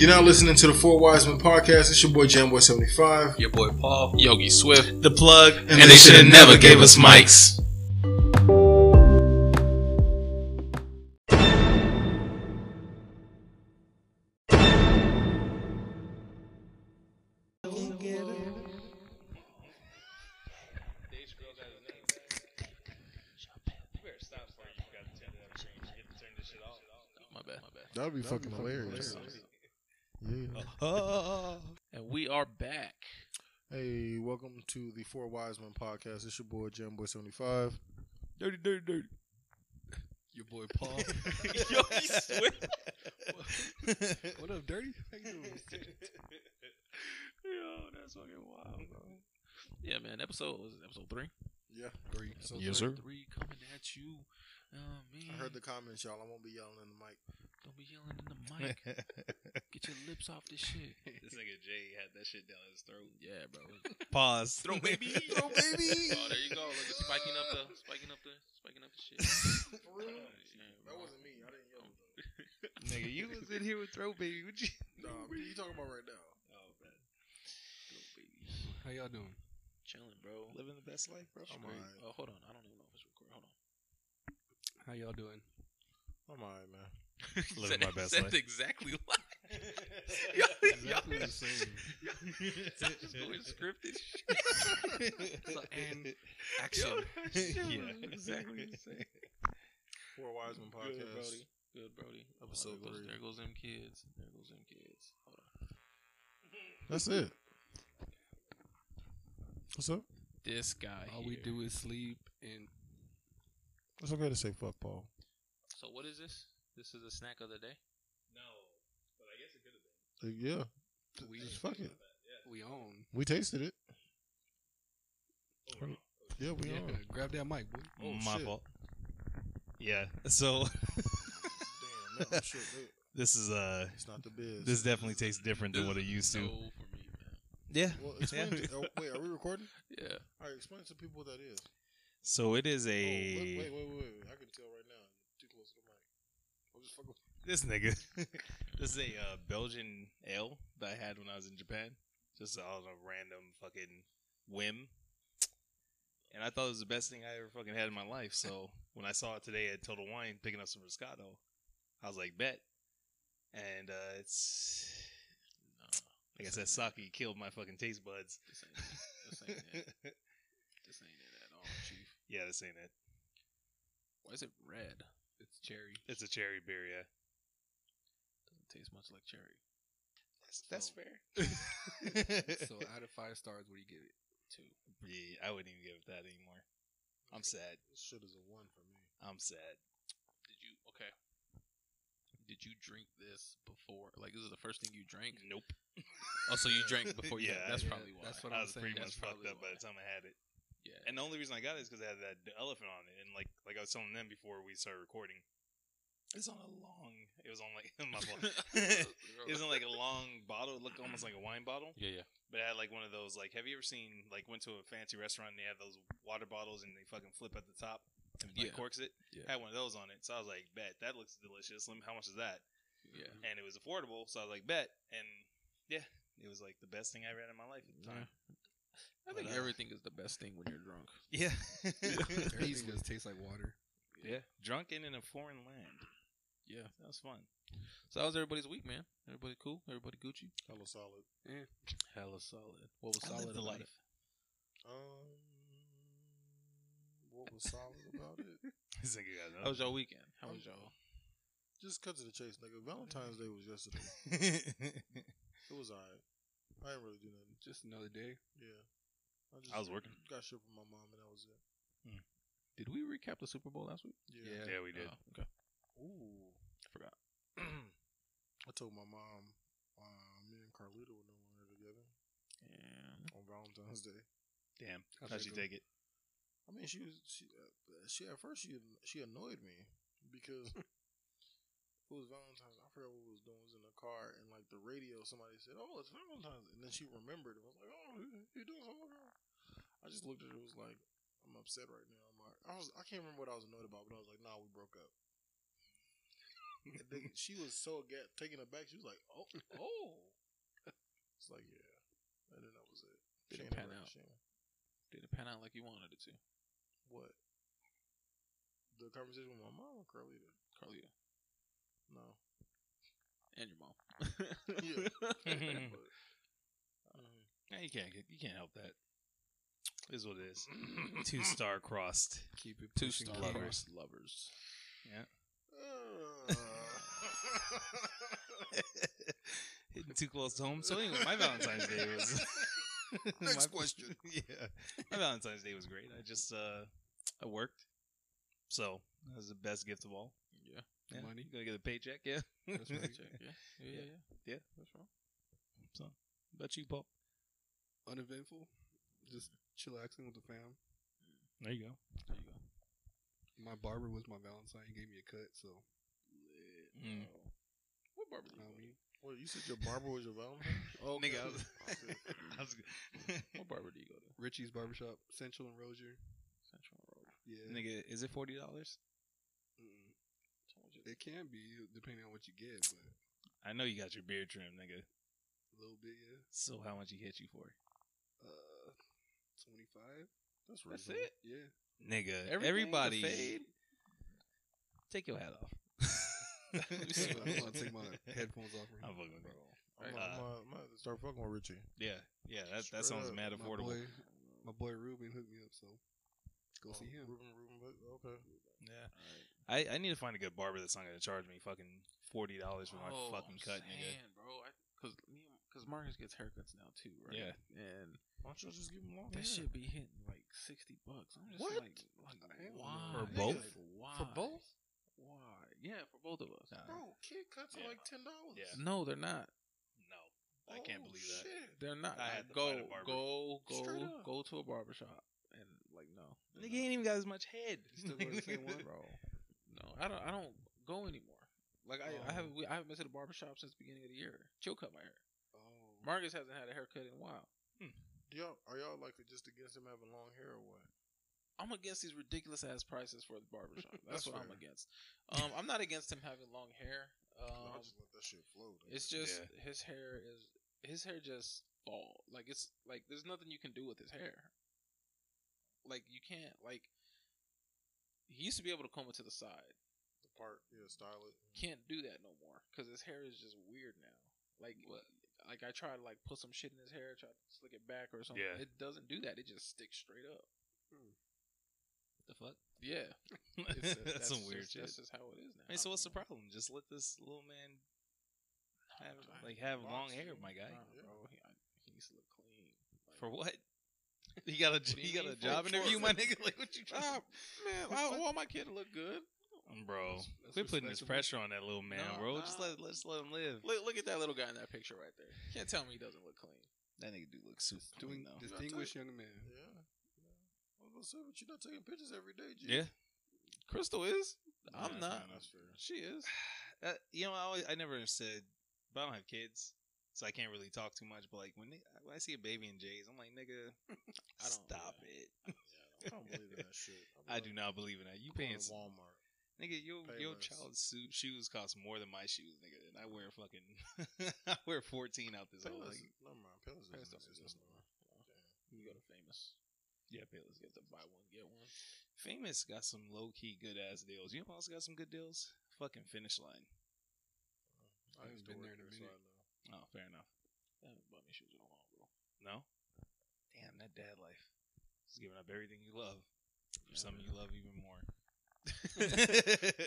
You're now listening to the Four Wise Men podcast. It's your boy Jamboy75. Your boy Paul, Yogi Swift, The plug. And and, they should have never gave us mics. To the Four Wise Men podcast. It's your boy Jamboy75. Dirty, dirty, dirty. Your boy Paul. Yogi Swift. what up, Dirty? How you doing? Yo, that's fucking wild, bro. Yeah, man. Episode was it episode three. Yeah. Three. So Yes, sorry. sir. Three coming at you. Oh man. I heard the comments, y'all. I won't be yelling in the mic. Don't be yelling in the mic. Get your lips off this shit. this nigga Jay had that shit down his throat. Yeah, bro. Pause. Throat baby. Throat baby. Oh, there you go. Look at spiking up the spiking up the spiking up the shit. For real? Oh, yeah, That bro. wasn't me. I didn't yell though. nigga, you was in here with throat baby. What you? No, what are you talking about right now? Oh man, Throat baby. How y'all doing? Chilling, bro. living the best life, bro. I'm Great. alright. Oh, hold on. I don't even know if it's recording. Hold on. How y'all doing? I'm alright, man. Living my best said life. exactly like. yo, Exactly yo, the same. just going scripted shit. So, and Yo, action. that shit was Yeah. exactly the same. Four Wise Men Good, podcast. Brody. Good, Brody. Oh, Episode there goes, three. There goes them kids. There goes them kids. Hold on. That's it. What's up? This guy. All we do is sleep and It's okay to say fuck Paul. So what is this? This is a snack of the day. No, but I guess it could have been. Uh, Yeah. we Just fuck it. we own. We tasted it. Yeah, we Yeah, own. grab that mic, boy. Oh, my shit. fault. Yeah. So Damn, no, shit. it- this is uh, It's not the biz. this definitely tastes different than what it used No to. for me, man. Yeah. well, explain to, oh, wait, are we recording? Yeah. All right, explain to people what that is. So it is Oh, a wait, wait, wait, wait, wait. I can tell right now. You're too close to the mic. I'm just fucking. This nigga. this is a uh, Belgian ale that I had when I was in Japan, just on a random fucking whim. And I thought it was the best thing I ever fucking had in my life. So when I saw it today at Total Wine picking up some Moscato, I was like, bet. And uh, it's No. like I said, sake killed my fucking taste buds. This ain't it. This ain't it. This ain't it at all, Chief. yeah, this ain't it. Why is it red? It's cherry. It's a cherry beer, yeah. Doesn't taste much like cherry. That's, that's So- fair. so out of five stars, what do you give it? Two. yeah, I wouldn't even give it that anymore. I'm sad. This shit is a one for me. I'm sad. Did you okay? Did you drink this before? Like, this is the first thing you drank? Nope. Oh, so you drank before you? Yeah, that's yeah, probably why. that's what I I'm was saying. pretty That's much fucked probably up by the time I had it. Yeah. And the only reason I got it is because it had that elephant on it, and like like I was telling them before we started recording, it's on a long. It was on like my it was on like a long bottle. It looked almost like a wine bottle, yeah, yeah. but it had like one of those like. Have you ever seen like went to a fancy restaurant and they have those water bottles and they fucking flip at the top and like Yeah. corks it? Yeah. Had one of those on it, so I was like, bet that looks delicious. Let me, how much is that? Yeah. And it was affordable, so I was like, bet. And yeah, it was like the best thing I ever had in my life at the time. I think But, uh, everything is the best thing when you're drunk. Yeah. Everything just tastes like water. yeah. Drunk and in a foreign land. Yeah. That was fun. So how's everybody's week, man? Everybody cool? Everybody Gucci? Hella solid. Hella solid. What was I lived solid the about life. it? Um, what was solid about it? This nigga got How was your weekend? How was Um, y'all? Just cut to the chase, nigga. Valentine's Day was yesterday. It was alright. I didn't really do nothing. Just another day. Yeah. Just I was working. Got shit from my mom, and that was it. Did we recap the Super Bowl last week? Yeah. yeah, we did. Oh, okay. Ooh. I forgot. I told my mom, uh, me and Carlita were no longer together Yeah. on Valentine's Day. Damn. How'd How'd that she take it? I mean, she was she uh, she at first she she annoyed me because it was Valentine's. I forgot what we was doing. It was in the car and like the radio. Somebody said, "Oh, it's Valentine's," and then she remembered. It was like, "Oh, you, doing something?" I just looked at her. It was like, "I'm upset right now." I'm like, I was I can't remember what I was annoyed about, but I was like, "Nah, we broke up." And they, she was so get taken aback. She was like, "Oh, oh." It's like, yeah, and then that was it. Did She it pan out? she Did it pan out like you wanted it to? What? The conversation with my mom or Carlita? Carlita No. and your mom. Yeah. but, mm, Yeah, you can't you can't help that. Is what it is. Two star crossed. Keep it Two star lovers. lovers. lovers. uh, Hitting too close to home. So anyway, my Valentine's Day was. Next my- question. Yeah, my Valentine's Day was great. I just uh, I worked, so that was the best gift of all. Yeah. Yeah. Money. Gonna get a paycheck, yeah. That's right. Check. Yeah. Yeah. Yeah. Yeah. Yeah. That's wrong. So, about you, Paul. Uneventful. Just chillaxing with the fam. There you go. There you go. My barber was my Valentine. He gave me a cut, so Mm. What barber do you you know what I mean. Wait, you said your barber was your Valentine? Oh, Nigga, I was, I was to? What barber do you go to? Richie's Barbershop, Central and Rozier. Central Road. Yeah. nigga, is it forty dollars? It can be depending on what you get, but I know you got your beard trim, nigga. a little bit, yeah. So how much he hit you for? Uh, twenty five. That's That's reasonable. it. Yeah. Nigga, Everything, everybody, fade? take your hat off. I'm gonna take my headphones off. I'm fucking with you. I'm, Uh, I'm, uh, I'm gonna start fucking with Richie. Yeah, yeah, that that sounds up. mad my affordable. boy, my boy Ruben hooked me up, so go Oh, see him. Ruben, Ruben, okay. Yeah, I, I need to find a good barber that's not gonna charge me fucking forty dollars for my Oh, fucking I'm cut, nigga. bro. Cause me, cause Marcus gets haircuts now too, right? Yeah. and Why don't you just give him long that hair? should be hitting like sixty bucks. I'm just What? like, like why For both? Like, why For both? Why? Yeah, for both of us. Nah. Bro, kid cuts Yeah. are like ten dollars. Yeah. No, they're not. No, I can't Oh, believe that. Oh, they're not. I Like, had to go, find a barber. go, go, Straight go to a barbershop and like no. they're Nigga not. ain't even got as much head. Still go to the same one? bro. No, I don't. I don't go anymore. Like I, I Oh. haven't. I haven't been to the barbershop since the beginning of the year. Chill cut my hair. Oh, Marcus hasn't had a haircut in a while. Do y'all are y'all like just against him having long hair or what? I'm against these ridiculous ass prices for the barbershop. That's, That's what I'm against. Um, I'm not against him having long hair. I Um, just let that shit flow. though. it's just Yeah. his hair is his hair just fall. Like it's like there's nothing you can do with his hair. Like you can't like. He used to be able to comb it to the side. the part, yeah, style it. Can't do that no more because his hair is just weird now. Like what? Like I try to like put some shit in his hair, try to slick it back or something. Yeah. It doesn't do that. It just sticks straight up. the fuck? Yeah, It's, uh, that's, some weird just, shit. That's just how it is now. Hey, so what's the problem? Just let this little man have like have long hair, my guy. Nah, Yeah. bro, he, I, he needs to look clean. Like, For what? He got a do you he got a for- job for- interview, my nigga. Like what you trying? Ah, man, I want my kid to look good. Bro, That's- that's quit putting this pressure on that little man, No, bro. Just let let's let him live. Look, look at that little guy in that picture right there. Can't tell me he doesn't look clean. That nigga do look super doing clean though. distinguished young man. Yeah. yeah. I was gonna say, but you're not taking pictures every day, G. Yeah, Crystal is. Nah, I'm that's not. fine, That's fair. She is. uh, you know, I always, I never said, but I don't have kids, so I can't really talk too much. But like when they, when I see a baby in J's, I'm like, nigga, I don't- stop yeah. it. I don't believe in that shit. I do not believe in that. You Paying paying Walmart. Nigga, your Pay your child's suit, shoes cost more than my shoes, nigga, and I wear fucking I wear fourteen out this whole Payless, like never mind. Payless Payless doesn't exist exist no more. You go to famous. yeah, Payless. Have to buy one get one. Famous got some low key good ass deals. You know who else got some good deals? Fucking Finish Line. I haven't to been there in a minute. Know. Oh, fair enough. They haven't bought me shoes in a while, bro. No, damn that dad life. Just giving up everything you love for Yeah, something man. you love even more.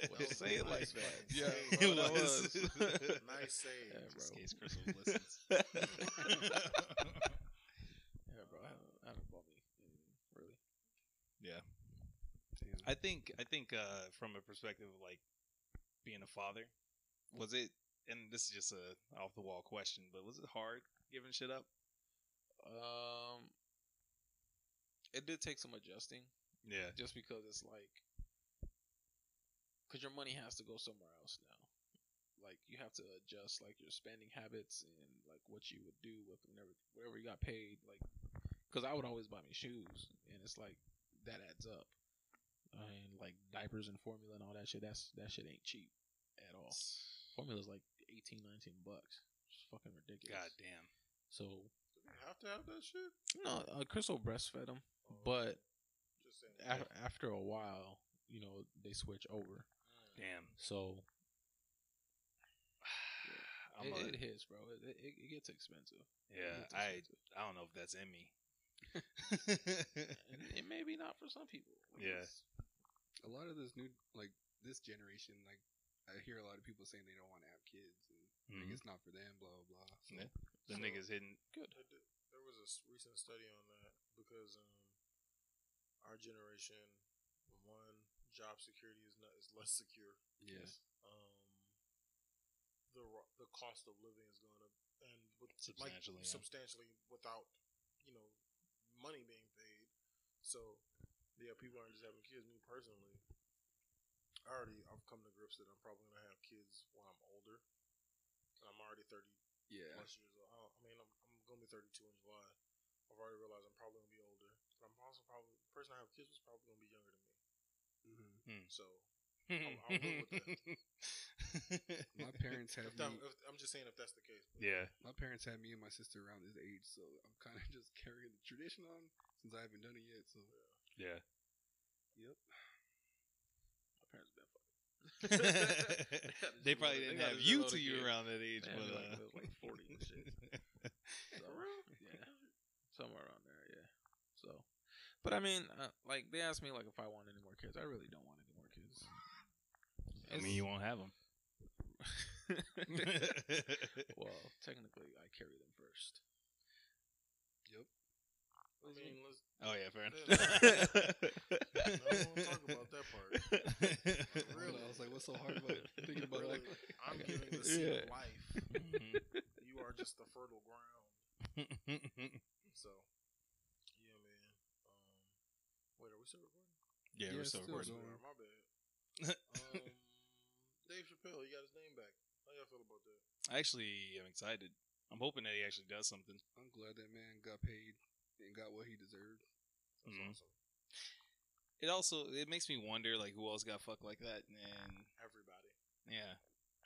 Well, say it like that. Yeah, It was. was. Nice save. Yeah, Just in case Crystal listens. Yeah, bro. I haven't, I haven't bought me anything really. yeah. I think I think uh, from a perspective of like being a father, was it? And this is just a off the wall question, but was it hard giving shit up? Um, it did take some adjusting, Yeah, just because it's like, because your money has to go somewhere else now. Like you have to adjust like your spending habits and like what you would do with whenever whatever you got paid. Like, because I would always buy me shoes, and it's like that adds up. And like diapers and formula and all that shit. That's that shit ain't cheap at all. Formula's like 18, 19 bucks. It's fucking ridiculous. God damn. So Do they have to have that shit? no, uh, Crystal breastfed him, Oh, but just saying. af- after a while, you know, they switch over. Damn. So I'm it, a- it hits, bro. It, it, it gets expensive. It yeah, gets I expensive. I don't know if that's in me. and it may be not for some people. Yeah. It's- A lot of this new, like this generation, like I hear a lot of people saying they don't want to have kids and like, it's not for them, blah blah blah. So, Yeah. The So- niggas hitting. good. I did- There was a recent study on that because um, our generation, one, job security is not is less secure. yeah, Um, the the cost of living is going up, and with, Substantially, like, yeah. substantially without you know money being paid. So yeah, people aren't just having kids. Me personally, I already I've come to grips that I'm probably gonna have kids when I'm older. And I'm already thirty yeah. plus years old. I, mean, I'm, I'm going to be 32 in July. I've already realized I'm probably going to be older. But I'm also probably, the person I have kids with is probably going to be younger than me. hmm So, I'll- I'll go with My parents have that, me. if, I'm just saying if that's the case. But yeah. My parents had me and my sister around this age, so I'm kind of just carrying the tradition on since I haven't done it yet. So, Yeah. yep. My parents been fucking. they probably didn't have you till you were around that age, Man, but like, uh, was like 40 and shit. So, Yeah, somewhere around there. Yeah. So, but I mean, uh, like they asked me like if I want any more kids. I really don't want any more kids. I mean, you won't have them. well, technically, I carry them first. I mean, let's, oh yeah, fair no, enough. I don't want to talk about that part. Really? I was like, what's so hard about thinking about Really, like I'm giving the seed Yeah. of life. Mhm. You are just the fertile ground. So, yeah, man. Um, wait, are we still recording? yeah, Yeah, we're still still recording. going. My bad. Um, Dave Chappelle, he got his name back. How y'all feel about that? I actually am excited. I'm hoping that he actually does something. I'm glad that man got paid and got what he deserved. That's Mhm. awesome. It also it makes me wonder like who else got fucked like that, and Everybody, yeah.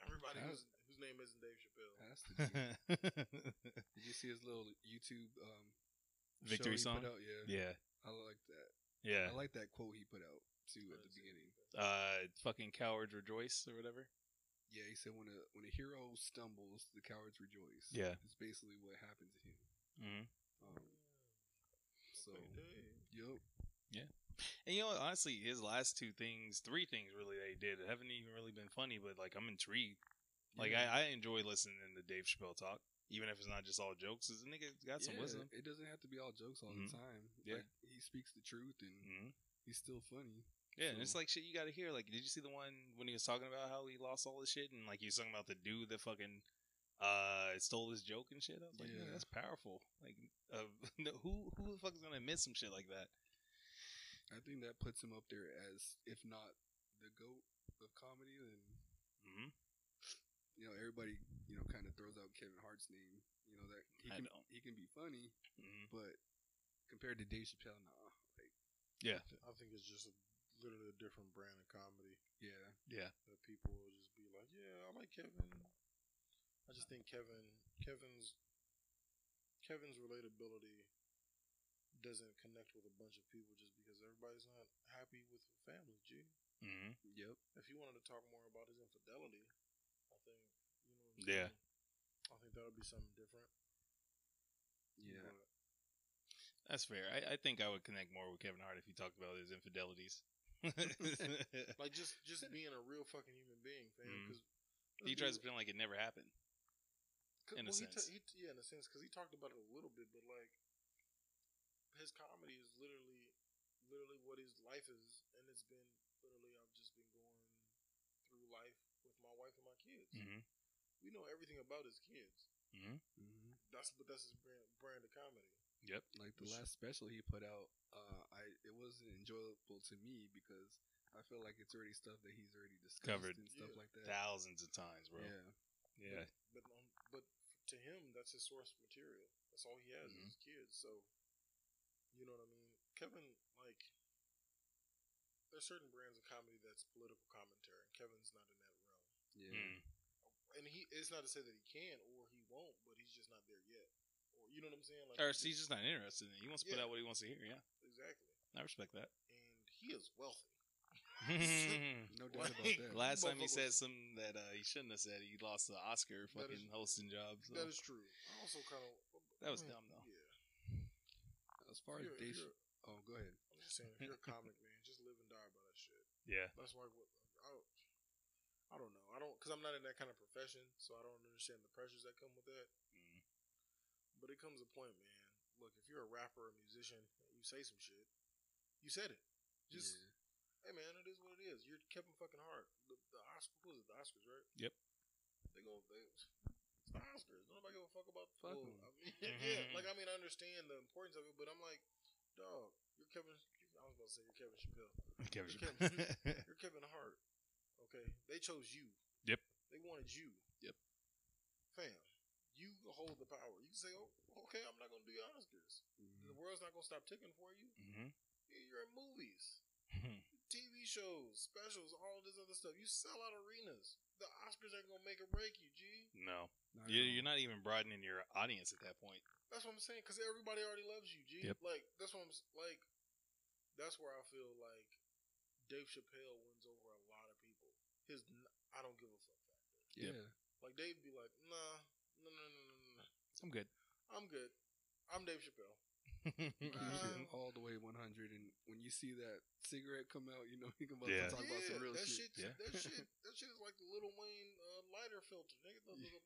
everybody That- whose, whose name isn't Dave Chappelle. Has to. Did you see his little YouTube um, Victory show he song. Put out? Yeah, Yeah, I like that. yeah. I like that quote he put out too at the beginning. Uh, fucking cowards rejoice or whatever. Yeah, he said when a when a hero stumbles, the cowards rejoice. Yeah. it's basically what happened to him. hmm Um, so, Okay, Dave. yup. And you know, honestly, his last two things, three things really they did, haven't even really been funny. But like, I'm intrigued. Like, Yeah. I, I enjoy listening to Dave Chappelle talk, even if it's not just all jokes. This nigga got some Yeah, wisdom. It doesn't have to be all jokes all Mhm. the time. Yeah. Like, he speaks the truth and hmm he's still funny. Yeah, and it's like shit you got to hear. Like, did you see the one when he was talking about how he lost all his shit and like he was talking about the dude that fucking uh stole his joke and shit? I was like, yeah, Yeah. that's powerful. Like, uh, no, who who the fuck is gonna admit some shit like that? I think that puts him up there as, if not the goat of comedy, then hmm you know everybody you know kind of throws out Kevin Hart's name. You know that he can he can be funny, hmm but compared to Dave Chappelle, nah. Like, Yeah, I think it's just a, literally a different brand of comedy yeah, yeah, that people will just be like, "Yeah, I like Kevin." I just think Kevin, Kevin's, Kevin's relatability doesn't connect with a bunch of people just because everybody's not happy with family. G. hmm yep. If you wanted to talk more about his infidelity, I think you know. What I'm Yeah. saying? I think that would be something different. Yeah, But that's fair. I, I think I would connect more with Kevin Hart if he talked about his infidelities. like just just being a real fucking human being, fam. Because he tries to pretend like it never happened. In a sense. He ta- he, yeah, in a sense, because he talked about it a little bit, but like his comedy is literally, literally what his life is, and it's been literally I've just been going through life with my wife and my kids. hmm We know everything about his kids. hmm hmm That's but that's his brand, brand of comedy. Yep. like the last special he put out, uh, I it wasn't enjoyable to me because I feel like it's already stuff that he's already discussed Covered. and stuff Yeah. like that. Thousands of times, bro. Yeah, Yeah. But on, but to him, that's his source material. That's all he has Mhm. is his kids. So you know what I mean. Kevin, like, there's certain brands of comedy that's political commentary. and Kevin's not in that realm. Yeah. Mm. and he it's not to say that he can or he won't, but he's just not there yet. Or you know what I'm saying? Like Or he's just not interested in it. He wants to put out what he wants to hear. Yeah, exactly. I respect that. And he is wealthy. No doubt about that. Last time he said something that uh, he shouldn't have said. He lost the Oscar That fucking is- hosting job. So. That is true. I also kind of That was dumb, though. Yeah. As far as you're- Dave, you're- oh, go ahead. I'm just saying, if you're a comic man, just live and die by that shit. yeah. That's why what I don't, I don't know. I don't because I'm not in that kind of profession, so I don't understand the pressures that come with that. Mm. But it comes a point, man. Look, if you're a rapper or musician, you say some shit. You said it. Just hey, man, it is what it is. You're Kevin fucking Hart. The, the Oscar, who is it? The Oscars, right? Yep. They go. They, it's the Oscars. Nobody give a fuck about. Fuck well, 'em. I mean, yeah. Like I mean, I understand the importance of it, but I'm like, dog, you're Kevin. I was about to say you're Kevin Chappelle. Kevin You're Chappelle. Kevin, you're Kevin Hart. Okay, they chose you. Yep. They wanted you. Yep. Fam, you hold the power. You can say, "Oh, okay, I'm not gonna do your Oscars. The world's not gonna stop ticking for you. Mm-hmm. Yeah, You're in movies, TV shows, specials, all this other stuff. You sell out arenas. The Oscars ain't gonna make or break you, G. no, Not you're, you're not even broadening your audience at that point. That's what I'm saying. Because everybody already loves you, G. Yep. Like that's what I'm s- like. That's where I feel like Dave Chappelle wins over a lot of people. His n- I don't give a fuck factor. Yeah. Like they'd be like, nah, no, no, no, no, no, no. I'm good. I'm good. I'm Dave Chappelle. I'm all the way 100, and when you see that cigarette come out, you know he can about Yeah. to talk about some real that shit. shit. Yeah. That shit. That shit is like the Lil Wayne uh, lighter filter. Nigga, the, the,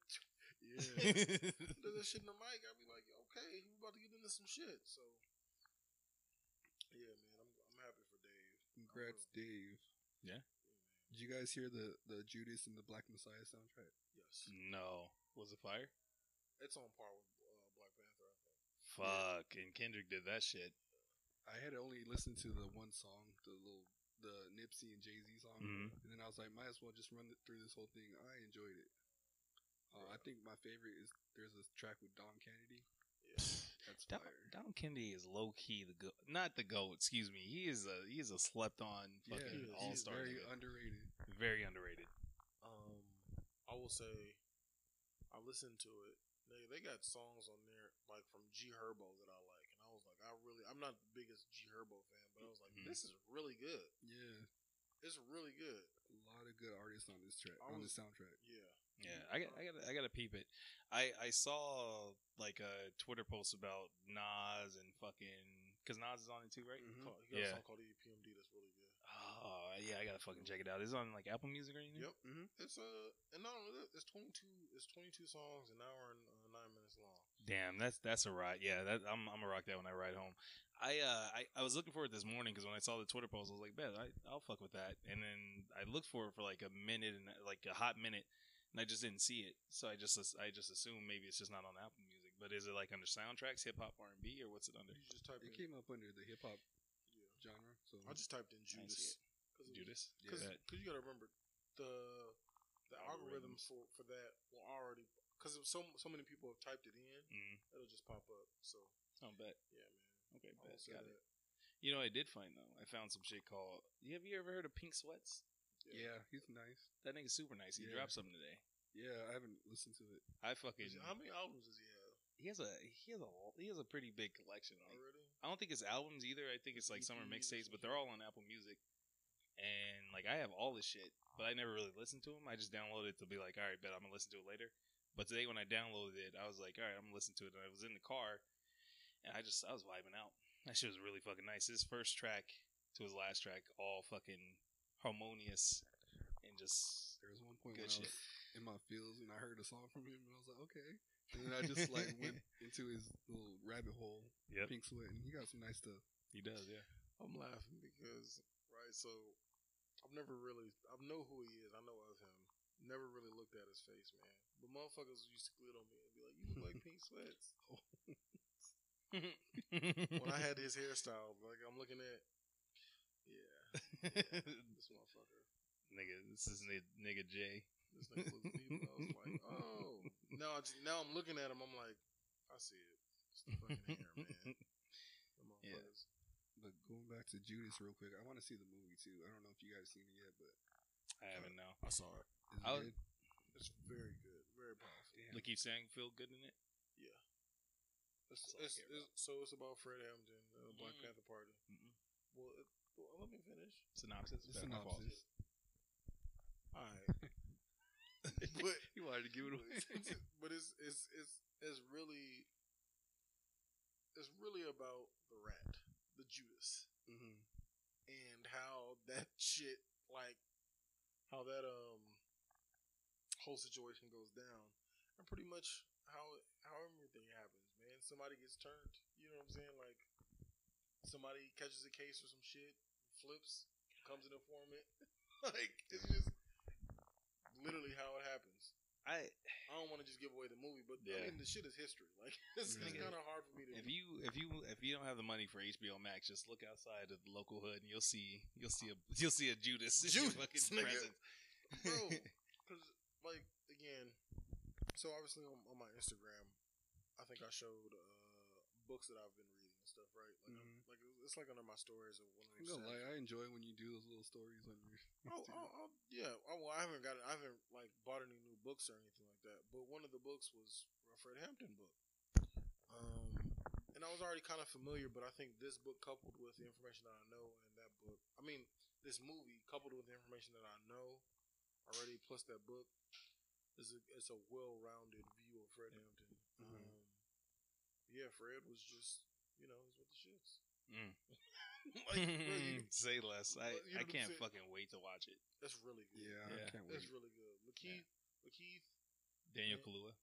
Yeah, the, that shit in the mic. I'd be like, okay, we about to get into some shit. So, yeah, man, I'm I'm happy for Dave. congrats, Dave. Yeah. Yeah. Did you guys hear the the Judas and the Black Messiah soundtrack? Yes, no, was it fire? it's on par with uh, Black Panther. I think. Fuck, and Kendrick did that shit. I had only listened to the one song, the little the Nipsey and Jay Z song, Mhm. and then I was like, might as well just run it through this whole thing. I enjoyed it. Uh, I think my favorite is there's a track with Dom Kennedy. Yeah, That's Dom, fire. Dom Kennedy is low key the go, not the goat. Excuse me. He is a he is a slept on fucking he is. all star. very underrated. very underrated. um, I will say, I listened to it. They they got songs on there like from G Herbo that I like, and I was like, I really, I'm not the biggest G Herbo fan, but I was like, Mhm. this is really good. Yeah, It's really good. a lot of good artists on this track I on was- this soundtrack. Yeah. Yeah, I got I got I got to peep it. I I saw like a Twitter post about Nas and fucking because Nas is on it too, right? Mhm. Call- He got Yeah. a song called EPMD that's really good. Oh yeah, I gotta fucking check it out. Is it on like Apple Music or anything? Yep. Mhm. It's uh, and not only that, it's twenty two. It's twenty two songs, an hour and uh, nine minutes long. Damn, that's that's a ride. Yeah, that, I'm I'm gonna rock that when I ride home. I uh I, I was looking for it this morning because when I saw the Twitter post, I was like, bet I I'll fuck with that. And then I looked for it for like a minute and like a hot minute, and I just didn't see it. So I just I just assumed maybe it's just not on Apple Music. But is it like under soundtracks, hip hop, R and B, or what's it under? You just type It in. came up under the hip hop Yeah. genre. So I just typed in I Judas. it. Judas. Because Yeah. you got to remember the the algorithm Algorithms. for for that will already because so so many people have typed it in, Mm, it'll just pop up. So I'll bet. yeah, man. Okay, I bet. Got that. it. You know, I did find though. I found some shit called. Have you ever heard of Pink Sweats? yeah, he's nice. That nigga's super nice. He Yeah. dropped something today. Yeah, I haven't listened to it. I fucking. Is- How many albums does he have He has a he has a he has a pretty big collection. Like, already? I don't think it's albums either. I think it's like summer mixtapes, but they're all on Apple Music. And like I have all this shit, but I never really listened to them. I just downloaded it to be like, all right, bet I'm gonna listen to it later. But today when I downloaded it, I was like, all right, I'm gonna listen to it. And I was in the car, and I just I was vibing out. That shit was really fucking nice. His first track to his last track, all fucking harmonious and just There was one point Good when I shit. was in my fields and I heard a song from him and I was like, okay. And then I just like went into his little rabbit hole, Yep. pink sweat, and he got some nice stuff. he does, yeah. I'm laughing because right, so I've never really I know who he is. I know of him. Never really looked at his face, man. But motherfuckers used to glit on me and be like, "You look like Pink Sweats." when I had his hairstyle, like I'm looking at, yeah, this motherfucker, nigga, this is ni- nigga J. this nigga looks evil. I was like, oh, now I just, now I'm looking at him. I'm like, I see it. It's the fucking hair, man. The motherfuckers. But going back to Judas real quick, I want to see the movie too. I don't know if you guys seen it yet, but I haven't know. I saw it. is it I was- good? It's very good, very powerful. Damn. Lakeith Stanfield good in it. It's, That's all I it's, care it's, so it's about Fred Hampton, uh, Black Mm. Panther Party. Mm-mm. Well, it, well, let me finish. Synopsis. The Better my fault. synopsis. All right, but You wanted to give it away. but it's it's it's it's really it's really about the rat, the Judas, mm-hmm. and how that shit like how that um whole situation goes down, and pretty much how how everything happens. Man, somebody gets turned. You know what I'm saying? Like somebody catches a case or some shit, flips, comes an informant. like it's just literally how it happens. I I don't want to just give away the movie, but Yeah. I mean the shit is history. Like it's, it's kind of hard for me to. if you if you if you don't have the money for HBO Max, just look outside of the local hood and you'll see you'll see a you'll see a Judas Judas, fucking nigga. presence. bro, because like again, so obviously on, on my Instagram, I think I showed uh books that I've been reading and stuff, right? Like, I'm- Mhm. like it's like under my stories of one of I'm gonna lie, I enjoy when you do those little stories on your. Oh, oh, oh, yeah. Oh, well, I haven't got it. I haven't like bought any new books or anything like that. But one of the books was a Fred Hampton book. Um, and I was already kind of familiar, but I think this book coupled with the information that I know in that book, I mean, this movie coupled with the information that I know already, plus that book, is a it's a well-rounded view of Fred Hampton. Mhm. Um, yeah, Fred was just you know he's with the shits. Mm. like, bro, Say less. I, you know I can't fucking wait to watch it. that's really good. Yeah, Yeah. I can't wait. That's really good. Lakeith, Lakeith Daniel Yeah. Kaluuya.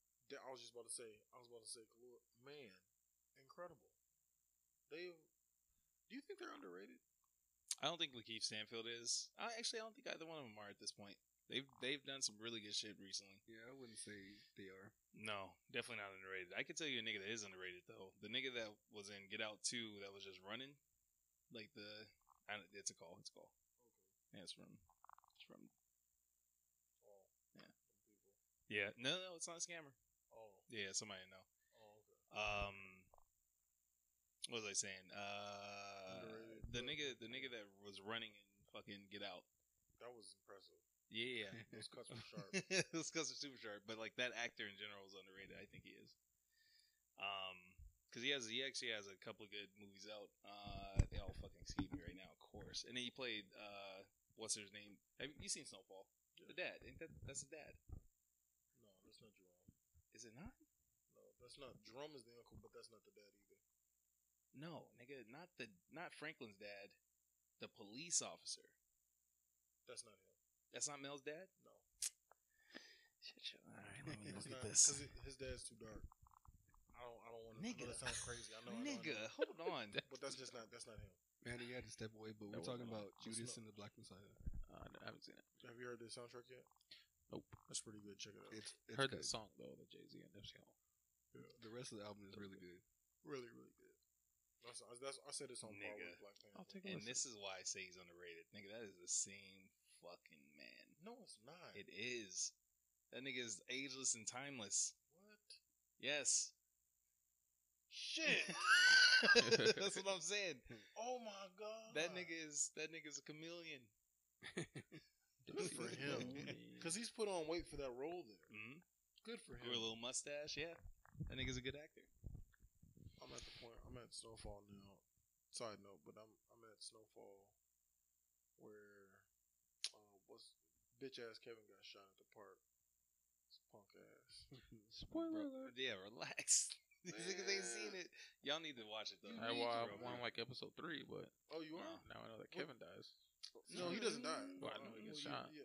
I was just about to say. I was about to say, Kaluuya, man, incredible. They, do you think they're underrated? I don't think Lakeith Stanfield is. I actually I don't think either one of them are at this point. They've they've done some really good shit recently. Yeah, I wouldn't say they are. No, definitely not underrated. I can tell you a nigga that is underrated though. The nigga that was in Get Out Two that was just running, like the, I don't, it's a call. It's a call. Okay. Yeah, it's from, it's from. Oh, Yeah. people. Yeah, no, no, it's not a scammer. Oh, Yeah, somebody I know. oh, okay. Um, what was I saying? Uh, Underrated, the nigga, the nigga that was running in fucking Get Out. That was impressive. Yeah, Those cuts were sharp. Those cuts are super sharp, but like that actor in general is underrated. I think he is. Um, because he has he actually has a couple of good movies out. Uh, they all fucking escape me right now, of course. And then he played uh, what's his name? Have you seen Snowfall? The dad. Ain't that that's the dad? No, that's not Jerome. Is it not? No, that's not. Jerome is the uncle, but that's not the dad either. No, nigga, not the not Franklin's dad. The police officer. That's not him. That's not Mel's dad. No. Shit, shit. All right, let me look not, at this. Because his dad's too dark. I don't. I don't want to. Nigga. That sounds crazy. I know. I know, I Nigga, know. hold on. But that's just not. That's not him. Man, he had to step away, but That we're talking about What's Judas not- and the Black Messiah. Uh, I haven't seen it. Have you heard the soundtrack yet? Nope. That's pretty good. Check it out. It's, it's Heard good. that song though, the Jay Z and Nipsey Hussle. The rest of the album is really good. Really, really good. That's, that's, I said this on par Nigga. with Black Panther. I'll take a And listen. this is why I say he's underrated. Nigga, that is the same fucking man. No, it's not. It is. That nigga is ageless and timeless. what? Yes. Shit. That's what I'm saying. Oh my god. That nigga is that nigga's a chameleon. Good for him. Because he's put on weight for that role there. Mm-hmm. Good for Grew a little mustache. Yeah, that nigga's a good actor. I'm at the point. I'm at Snowfall now. Side note, but I'm I'm at Snowfall where what's bitch ass Kevin got shot at the park. It's punk ass. Spoiler alert. yeah, relax. These niggas ain't seen it. Y'all need to watch it though. I, need well, I to, bro. won like episode three, but Oh, you are? now I know that Kevin dies. No, he doesn't die. Mm. Well, I know he gets shot. Yeah,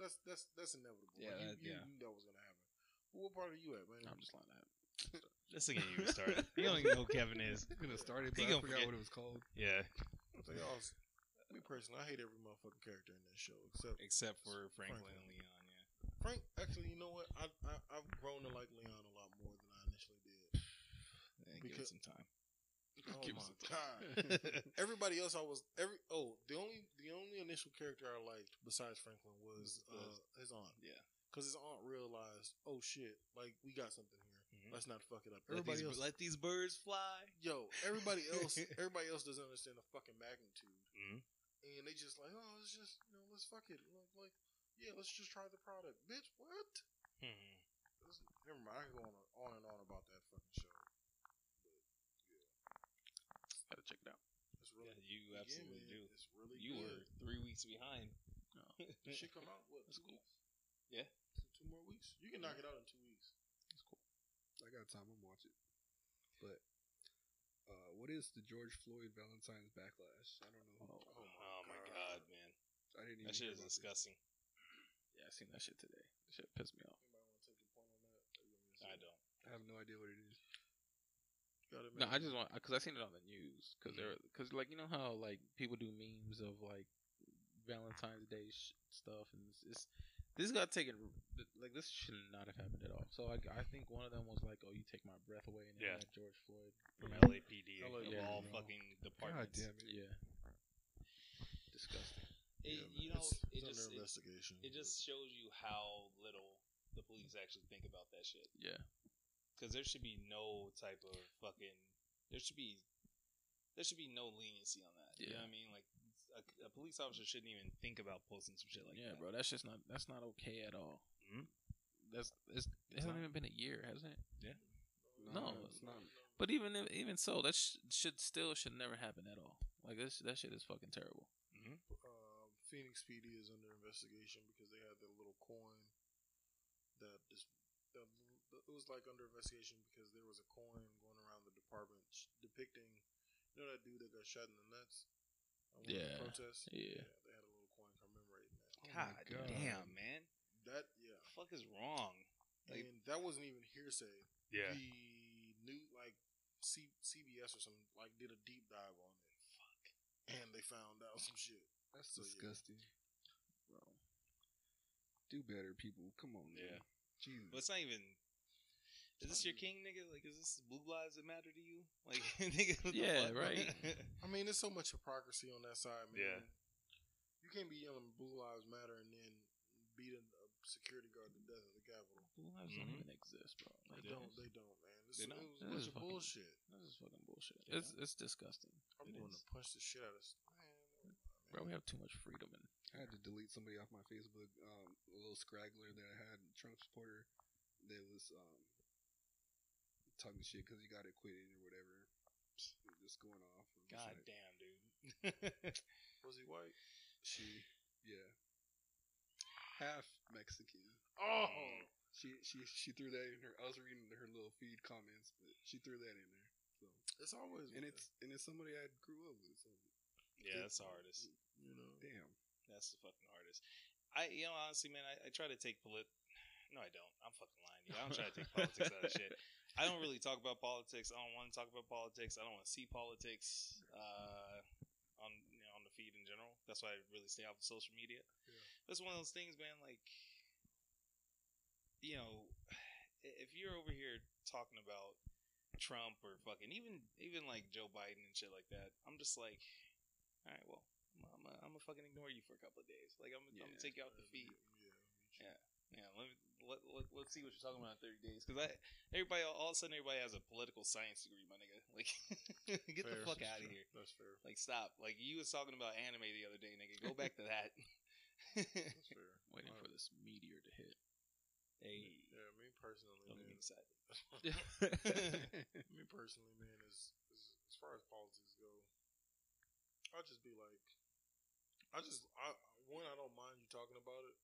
that's that's that's inevitable. Yeah, Like, you, that- you, yeah. you knew that was gonna happen. But what part are you at, man? I'm just lying. That. This thing ain't even started. You don't even know who Kevin is. I'm gonna start it, He I gonna forgot forget. what it was called. Yeah, I'll tell y'all, me personally, I hate every motherfucking character in this show except except for Franklin, Franklin. and Leon. Yeah, Frank. Actually, you know what? I, I I've grown to like Leon a lot more than I initially did. yeah give it some time. Oh Give my god! Everybody else, I was every oh the only the only initial character I liked besides Franklin was uh, his aunt. Yeah. because his aunt realized, oh shit, like we got something here. Mhm. Let's not fuck it up. Let Everybody these, else, let these birds fly. yo, everybody else, everybody else doesn't understand the fucking magnitude, Mhm. And they just like, oh, it's just you know, let's fuck it. Like, like, yeah, let's just try the product, bitch. What? Hmm. This- Never mind. I can go on, on and on about that fucking show. Gotta check it out. It's really Yeah, you again, absolutely man, do. It's really You were three weeks behind. It should come out. What? That's two cool. weeks? Yeah. Two, two more weeks. You can knock it out in two weeks. That's cool. I got time. I'm watching. But uh, what is the George Floyd Valentine's backlash? I don't know. Oh, Oh my god, man, I didn't even that shit is about this. disgusting. yeah, I seen that shit today. That shit pissed me off. Anybody want to take a point on that? Or you want me to say I don't. I have no idea what it is. Gotta No, I just want because I seen it on the news because they're because like you know how like people do memes of like Valentine's Day sh- stuff and it's, it's this got taken like this should not have happened at all. So I, I think one of them was like, "Oh, you take my breath away," and then Yeah. had George Floyd. From Yeah. LAPD of Yeah. all Yeah. fucking God damn it! Yeah, disgusting. It, Yeah, you know, it's, it it's just under it, investigation. it just shows you how little the police actually think about that shit. Yeah, Because there should be no type of fucking. There should be. There should be no leniency on that. You know Yeah. what I mean? Like a, a police officer shouldn't even think about posting some shit like yeah, that. bro. That's just not that's not okay at all. Mhm. That's it's, it It's hasn't not. even been a year, hasn't it? No, No, it's not. But even if, even so, that sh- should still should never happen at all. Like this, that shit is fucking terrible. hmm um, Phoenix PD is under investigation because they had that little coin that this that, that- it was like under investigation because there was a coin going around the department sh- depicting you know that dude that got shot in the nuts at one of the Yeah. Yeah. they had a little coin commemorating that Oh God, God. damn, man. that yeah The fuck is wrong? Like- and that wasn't even hearsay Yeah. the new like C- CBS or something like did a deep dive on it fuck and they found out some shit That's So, yeah. disgusting. Bro. Do better, people. Come on, Yeah. Jesus. But it's not even. Is this your king, nigga? Like, is this blue lives that matter to you? Like, nigga, Yeah, right. I mean, there's so much hypocrisy on that side, man. Yeah. You can't be yelling Blue Lives Matter and then beating a a security guard to death at the Capitol. Blue lives Mhm. don't even exist, bro. Like, They don't. They don't, man. This, They it don't. was a This bunch is of fucking- bullshit. This is fucking bullshit. Yeah. It's it's disgusting, I'm It going is. to punch the shit out of this. Man, bro. We have too much freedom and I had to delete somebody off my Facebook. Um, a little scraggler that I had, Trump supporter, that was um, talking shit because he got acquitted or whatever. Just going off. I'm just God like, damn, dude. was he white? She, yeah, half Mexican. Oh, um, She she she threw that in her. I was reading her little feed comments, but she threw that in there. So it's always and it's and it's somebody I grew up with. So yeah, that's the hardest. you know. damn. That's the fucking hardest. I, you know, honestly, man, I, I try to take polit. No, I don't. I'm fucking lying. to you. I don't try to take politics out of shit. I don't really talk about politics. I don't want to talk about politics. I don't want to see politics uh, on you know, on the feed in general. That's why I really stay off of social media. Yeah. That's one of those things, man. Like, you know, if you're over here talking about Trump or fucking even even like Joe Biden and shit like that, I'm just like, all right, well, I'm gonna I'm fucking ignore you for a couple of days. Like, I'm, I'm gonna take you off the feed. Yeah. Yeah, let me let, let let's see what you're talking about in 30 days. Because I everybody all, all of a sudden everybody has a political science degree, my nigga. Like, get the fuck out of here. That's fair. Like, stop. Like, you was talking about anime the other day, nigga. Go back to that. That's fair. waiting for this meteor to hit. hey, Yeah, me personally, don't man. me excited. me personally, man, is, is as far as politics go, I'll just be like, I just, I one, I don't mind you talking about it,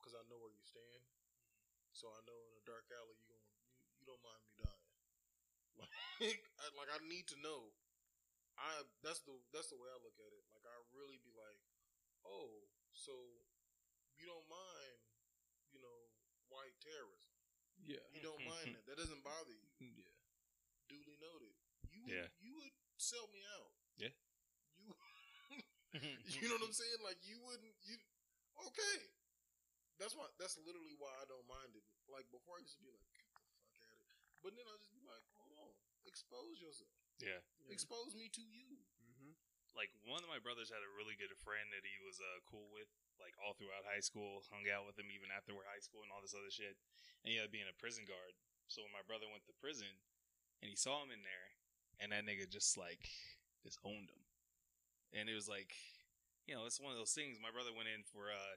because I know where you stand. Mm-hmm. So I know in a dark alley you going you, you don't mind me dying. Like, I, like I need to know. I that's the that's the way I look at it. Like I really be like, oh, so you don't mind, you know, white terrorism. Yeah. You don't mind mm-hmm. that. That doesn't bother you. Mm-hmm. Yeah. Duly noted. You would, Yeah. you would sell me out. Yeah. You you know what I'm saying? Like you wouldn't you okay. That's why that's literally why I don't mind it. Like before I used to be like, get the fuck at it. But then I just be like, hold on. Expose yourself. yeah. Expose me to you. Mm-hmm. Like, one of my brothers had a really good friend that he was uh, cool with, like, all throughout high school, hung out with him even after we're high school and all this other shit. And he had being a prison guard. So when my brother went to prison and he saw him in there, and that nigga just, like, just owned him. And it was like, you know, it's one of those things. My brother went in for, uh,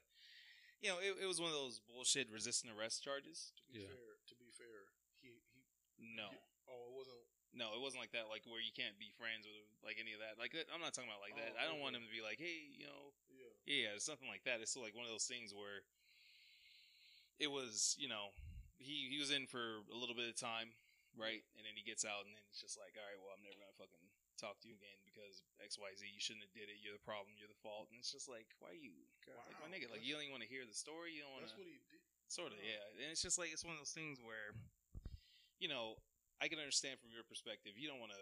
you know, it, it was one of those bullshit resisting arrest charges. To be Yeah. fair, to be fair, he he. No, Yeah. Oh, it wasn't. no, it wasn't like that. Like where you can't be friends with like any of that. Like I'm not talking about like that. Oh, I don't want him to be like, hey, you know, Yeah. Yeah, it's something like that. It's still like one of those things where it was, you know, he he was in for a little bit of time, right? And then he gets out, and then it's just like, all right, well, I'm never gonna fucking talk to you again because X Y Z. You shouldn't have did it. You're the problem. You're the fault. And it's just like, why are you, like, my nigga? Like you don't even want to hear the story. You don't want That's to. what he did. Sort of, Wow. yeah. And it's just like it's one of those things where, you know, I can understand from your perspective. You don't want to.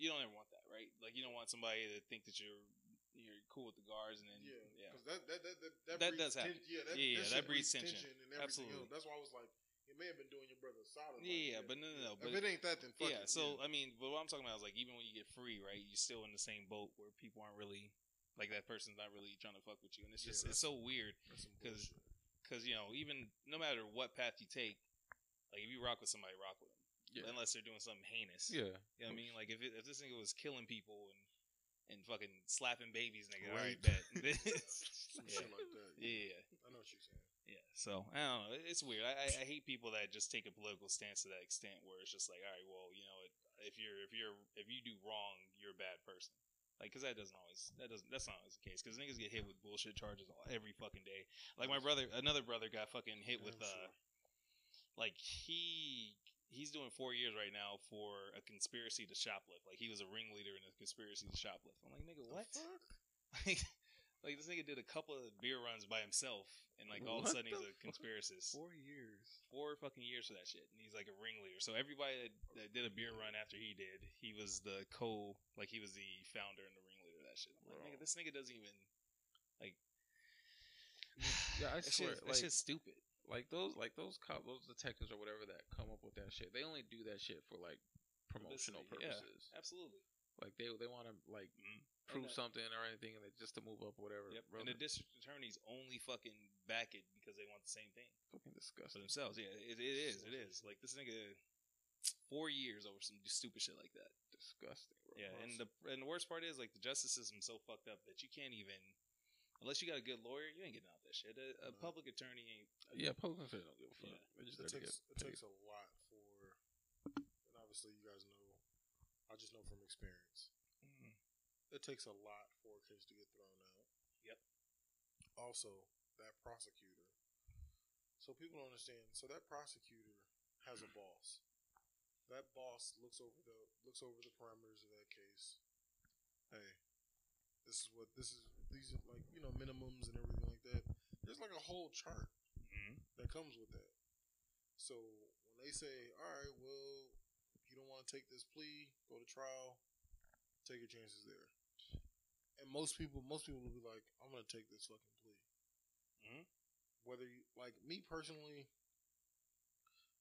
You don't ever want that, right? Like you don't want somebody to think that you're you're cool with the guards, and then Yeah, yeah. That that that that, that, That does happen. ten- yeah, that, Yeah, yeah, that, that breeds tension. tension and everything Absolutely. else. That's why I was like, it may have been doing your brother solid. Yeah, like, but no, no, no, If but- it ain't that, then fuck yeah, it. so I mean, but what I'm talking about is like even when you get free, right? You're still in the same boat where people aren't really like that person's not really trying to fuck with you, and it's Yeah, just it's so weird That's some 'cause- bullshit. because you know even no matter what path you take, like if you rock with somebody, rock with them, Yeah. unless they're doing something heinous. Yeah. you know what I mean. Like if it, if this nigga was killing people and and fucking slapping babies, nigga, all right, bet. Yeah. shit like that. yeah, I know what you're saying. yeah. So I don't know. It's weird. I, I, I hate people that just take a political stance to that extent, where it's just like, all right, well, you know, it, if you're if you're if you do wrong, you're a bad person. Like, cause that doesn't always that doesn't that's not always the case. Cause niggas get hit with bullshit charges all, every fucking day. Like my brother, another brother got fucking hit with uh, sure. like he he's doing four years right now for a conspiracy to shoplift. Like he was a ringleader in a conspiracy to shoplift. I'm like, nigga, what? like, like this nigga did a couple of beer runs by himself, and like all of a sudden he's a conspiracist. Four years. Four fucking years for that shit, and he's like a ringleader. So everybody that, that did a beer run after he did, he was the co, like he was the founder and the ringleader of that shit. I'm like, nigga, this nigga doesn't even like. Yeah, I swear, shit, like, that shit's stupid. like those, like those cop, those detectives or whatever that come up with that shit. They only do that shit for like promotional Publicity, yeah. purposes. Absolutely. Like they they want to like mm-hmm. Prove that- something or anything, and just to move up or whatever. Yep. Bro, And the district attorneys only fucking back it because they want the same thing. fucking disgusting. for disgusting. themselves. Yeah, it, it is. It is. Like this nigga, four years over some stupid shit like that. Disgusting, bro. Yeah, and the and the worst part is like the justice system's so fucked up that you can't even, unless you got a good lawyer, you ain't getting out that shit. A, a No. public attorney ain't. yeah, public officials don't give a fuck. Yeah. Just It takes it takes a lot for, and obviously you guys know. I just know from experience. It takes a lot for a case to get thrown out. Yep. Also, that prosecutor. So people don't understand. So that prosecutor has a boss. That boss looks over the looks over the parameters of that case. Hey, this is what this is. These are like you know minimums and everything like that. There's like a whole chart mm, that comes with that. So when they say, "All right, well, you don't want to take this plea, go to trial, take your chances there," and most people, most people will be like, "I'm gonna take this fucking plea." Mhm. Whether you like me personally,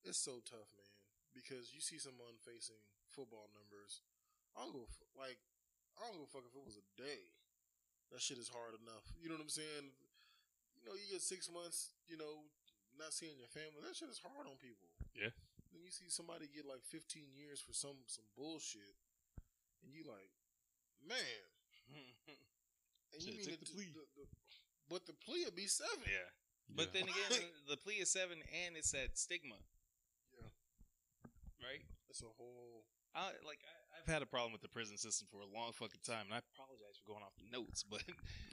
it's so tough, man, because you see someone facing football numbers. I don't go like I don't go fuck if it was a day. That shit is hard enough. You know what I'm saying? You know, you get six months. You know, not seeing your family. That shit is hard on people. Yeah. Then you see somebody get like 15 years for some some bullshit, and you like, man. And you Should've mean took the, the plea. the- the- but the plea would be seven. yeah. But then again, the plea is seven, and it's that stigma, Yeah. right? It's a whole. I like I, I've had a problem with the prison system for a long fucking time, and I apologize for going off the notes, but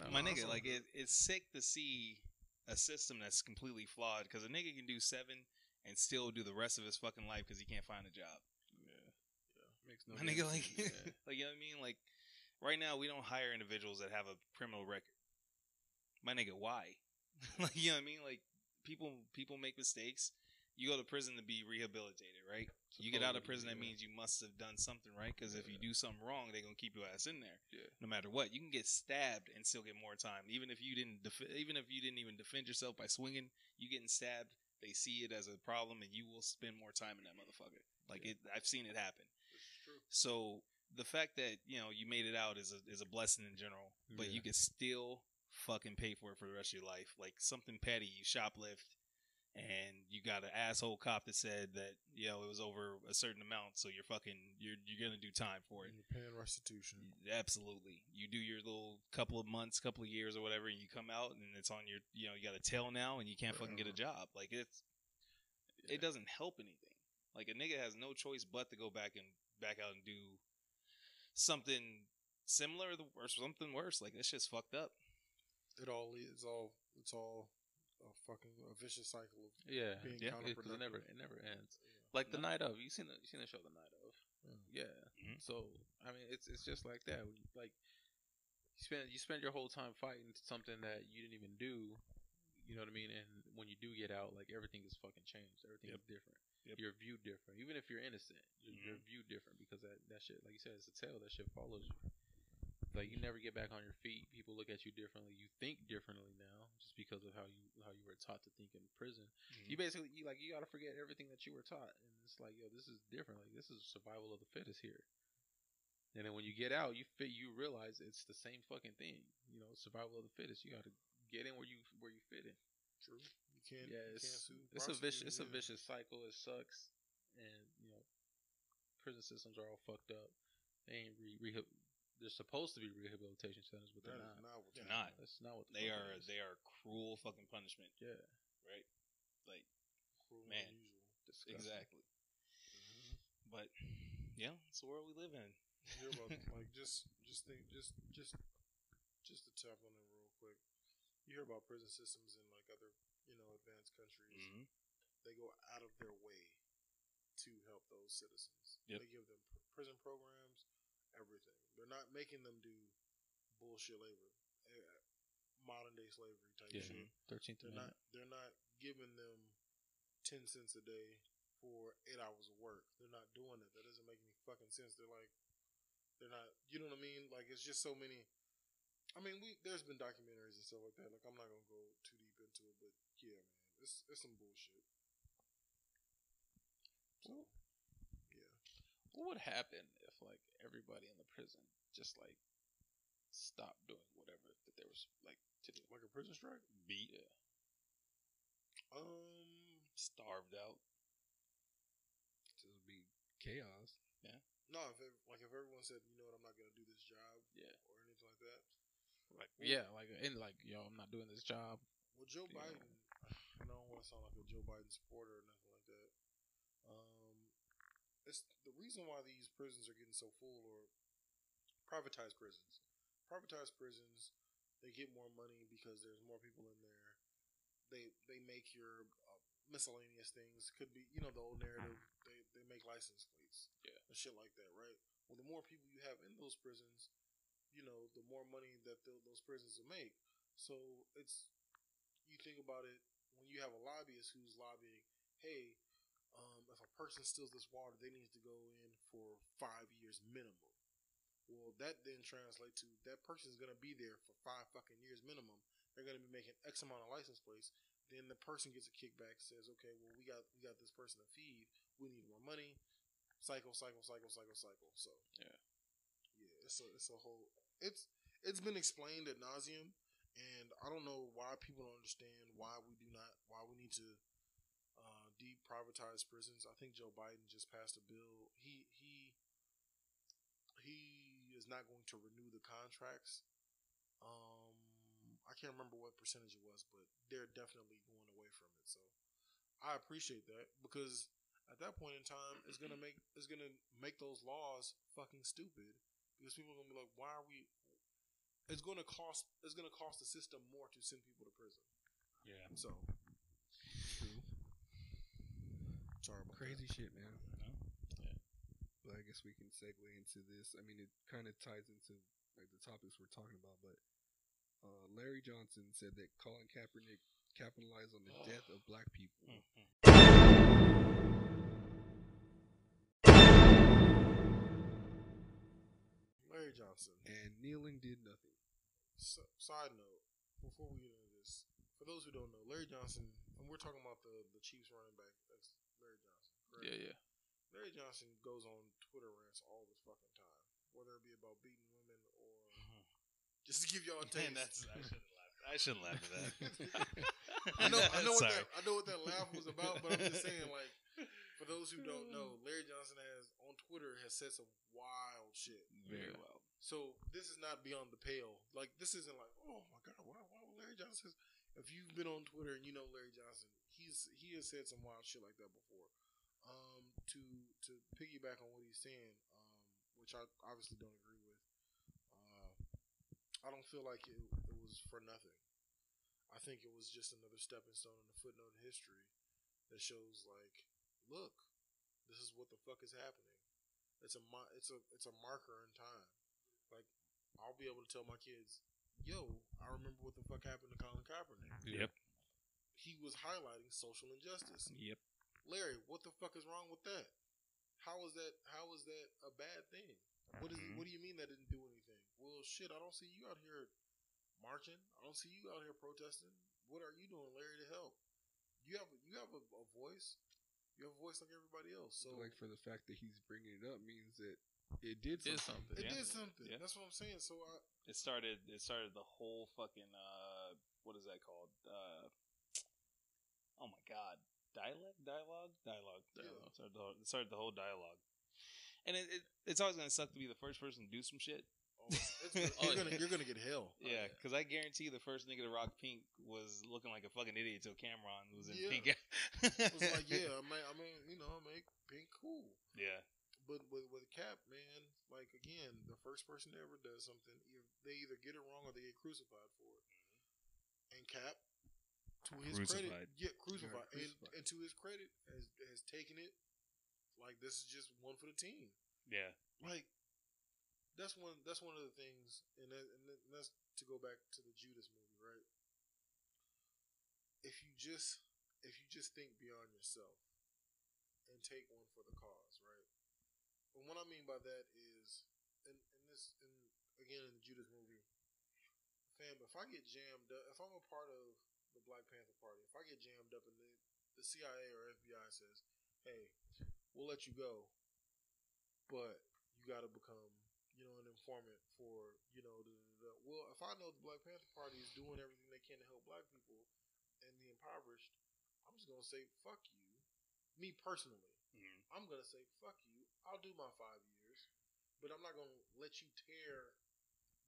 No, my nigga, it's like it, it's sick to see a system that's completely flawed because a nigga can do seven and still do the rest of his fucking life because he can't find a job. Yeah. Makes no My nigga, like. Yeah. like you know what I mean? Like, right now we don't hire individuals that have a criminal record. My nigga, why? like, you know what I mean? Like, people people make mistakes. You go to prison to be rehabilitated, right? You get out of prison, that Supposedly, means you must have done something right. Because if you do something wrong, they're gonna keep your ass in there, Yeah. no matter what. You can get stabbed and still get more time, even if you didn't. Def- even if you didn't even defend yourself by swinging, you getting stabbed. They see it as a problem, and you will spend more time in that motherfucker. Like it, I've seen it happen. This is true. So the fact that you know you made it out is a is a blessing in general, but Yeah. you can still fucking pay for it for the rest of your life. Like something petty, you shoplift, and you got an asshole cop that said that you know it was over a certain amount, so you're fucking you're you're gonna do time for it. And you're paying restitution. Absolutely. You do your little couple of months, couple of years or whatever, and you come out and it's on your you know, you got a tail now and you can't fucking get a uh-huh. job. Like it's it doesn't help anything. Like a nigga has no choice but to go back and back out and do something similar or something worse. Like this shit's fucked up. It all is all it's all a fucking a vicious cycle of Yeah, being yeah, counterproductive. it never it never ends. Yeah. Like the No. night of, you seen the you seen the show the night of? Yeah. Yeah. Mhm. So I mean, it's it's just like that. Like you spend you spend your whole time fighting something that you didn't even do. You know what I mean? And when you do get out, like everything is fucking changed. Everything Yep. is different. Yep. You're viewed different, even if you're innocent. You're, you're mm-hmm. viewed different because that that shit, like you said, it's a tail. That shit follows you. Like you never get back on your feet. People look at you differently. You think differently now, just because of how you how you were taught to think in prison. Mm-hmm. You basically you like you got to forget everything that you were taught, and it's like yo, this is different. Like this is survival of the fittest here. And then when you get out, you fit you realize it's the same fucking thing. You know, survival of the fittest. You got to get in where you where you fit in. True. You can't. Yeah, it's can't sue it's a vicious it's a vicious cycle. It sucks, and you know, prison systems are all fucked up. They ain't re, rehab. They're supposed to be rehabilitation centers, but they're That is not. not They're they not. That's not what the They are it is. they are cruel fucking punishment, Yeah, right? Like Cruel and Man. unusual. disgusting. exactly. Mm-hmm. But yeah, it's the world we live in. You hear about like just just think just just just to tap on it real quick. You hear about prison systems in like other you know advanced countries. hmm They go out of their way to help those citizens. Yep. They give them pr- prison programs, everything. They're not making them do bullshit labor, eh, modern day slavery type Yeah. shit. Thirteenth They're Amendment. not they're not giving them ten cents a day for eight hours of work. They're not doing it. That doesn't make any fucking sense. They're like they're not you know what I mean? Like it's just so many I mean we there's been documentaries and stuff like that. Like I'm not gonna go too deep into it, but yeah, man. It's it's some bullshit. So yeah. What would happen if like everybody in the prison just like stopped doing whatever that they were like to do? Like a prison strike? Beat, Yeah. Um starved out. It would be chaos. Yeah. No, if ev- like if everyone said, you know what, I'm not gonna do this job Yeah. or anything like that. Like yeah, like and like yo, I'm not doing this job. Well, Joe You know. Biden, I don't want to sound like a Joe Biden supporter or nothing like that. Um, it's the reason why these prisons are getting so full or privatized prisons. Privatized prisons, they get more money because there's more people in there. They they make your uh, miscellaneous things could be you know the old narrative. They they make license plates, Yeah. and shit like that, right? Well, the more people you have in those prisons, you know, the more money that tho- those prisons will make. So it's you think about it when you have a lobbyist who's lobbying, hey, um, if a person steals this water, they need to go in for five years minimum. Well, that then translates to that person's gonna be there for five fucking years minimum. They're gonna be making X amount of license plates. Then the person gets a kickback, says, "Okay, well, we got we got this person to feed. We need more money." Cycle, cycle, cycle, cycle, cycle. So Yeah. yeah, it's a it's a whole it's it's been explained at nauseum, and I don't know why people don't understand why we do not why we need to uh, deprivatize prisons. I think Joe Biden just passed a bill. He he he is not going to renew the contracts. Um, I can't remember what percentage it was, but they're definitely going away from it. So I appreciate that because at that point in time, it's gonna make it's gonna make those laws fucking stupid because people are gonna be like, why are we? It's gonna cost. It's gonna cost the system more to send people to prison. Yeah. So, sorry about Crazy shit, man. No? Yeah. But I guess we can segue into this. I mean, it kind of ties into like the topics we're talking about. But uh, Larry Johnson said that Colin Kaepernick capitalized on the death of black people. Larry Johnson. And kneeling did nothing. So, side note, before we get into this, for those who don't know, Larry Johnson, and we're talking about the the Chiefs running back. That's Larry Johnson. Correct? Yeah, yeah. Larry Johnson goes on Twitter rants all the fucking time, whether it be about beating women or just to give y'all a taste. Man, that's I should have laughed. I I shouldn't laugh at that. I know, I know what that, I know what that laugh was about, but I'm just saying, like, for those who don't know, Larry Johnson has on Twitter has said some wild shit. Very well. So this is not beyond the pale. Like this isn't like, oh my god, why, why would Larry Johnson? If you've been on Twitter and you know Larry Johnson, he's he has said some wild shit like that before. Um, to to piggyback on what he's saying, um, which I obviously don't agree with. Uh, I don't feel like it, it was for nothing. I think it was just another stepping stone in the footnote in history that shows like, look, this is what the fuck is happening. It's a it's a it's a marker in time. Like I'll be able to tell my kids, yo, I remember what the fuck happened to Colin Kaepernick. Yep. He was highlighting social injustice. Yep. Larry, what the fuck is wrong with that? How is that? How is that a bad thing? What is? Mhm. What do you mean that didn't do anything? Well, shit, I don't see you out here marching. I don't see you out here protesting. What are you doing, Larry, to help? You have you have a, a voice. You have a voice like everybody else. So So, like, for the fact that he's bringing it up means that it did Did something. something. it yeah. did something. Yeah. That's what I'm saying. So I, It started. It started the whole fucking. uh What is that called? Uh Oh my god, dialect, dialogue, dialogue. Dialogue. Started the whole, it started the whole dialogue. And it, it, it's always gonna suck to be the first person to do some shit. oh, it's, Oh, you're gonna you're gonna get hell. Yeah, yeah. because I guarantee the first nigga to rock pink was looking like a fucking idiot till Cam'ron was in Yeah. pink. It was like, yeah, I mean, I mean, you know, I make pink cool. yeah, But with with Cap, man, like again, the first person that ever does something, they either get it wrong or they get crucified for it. And Cap, to his Crucified. credit, yeah, crucified, and, crucified. and to his credit, has has taken it like this is just one for the team. yeah, Like that's one that's one of the things, and, and that- and that's to go back to the Judas movie, right? If you just if you just think beyond yourself and take one for the cause, right? And what I mean by that is, in, in this, in again in the Judas movie, fam, if I get jammed up, if I'm a part of the Black Panther Party, if I get jammed up and the, the CIA or FBI says, "Hey, we'll let you go," but you got to become, you know, an informant for, you know, the, the, well, if I know the Black Panther Party is doing everything they can to help black people and the impoverished, I'm just gonna say fuck you. Me personally, Mhm. I'm gonna say fuck you. I'll do my five years, but I'm not gonna let you tear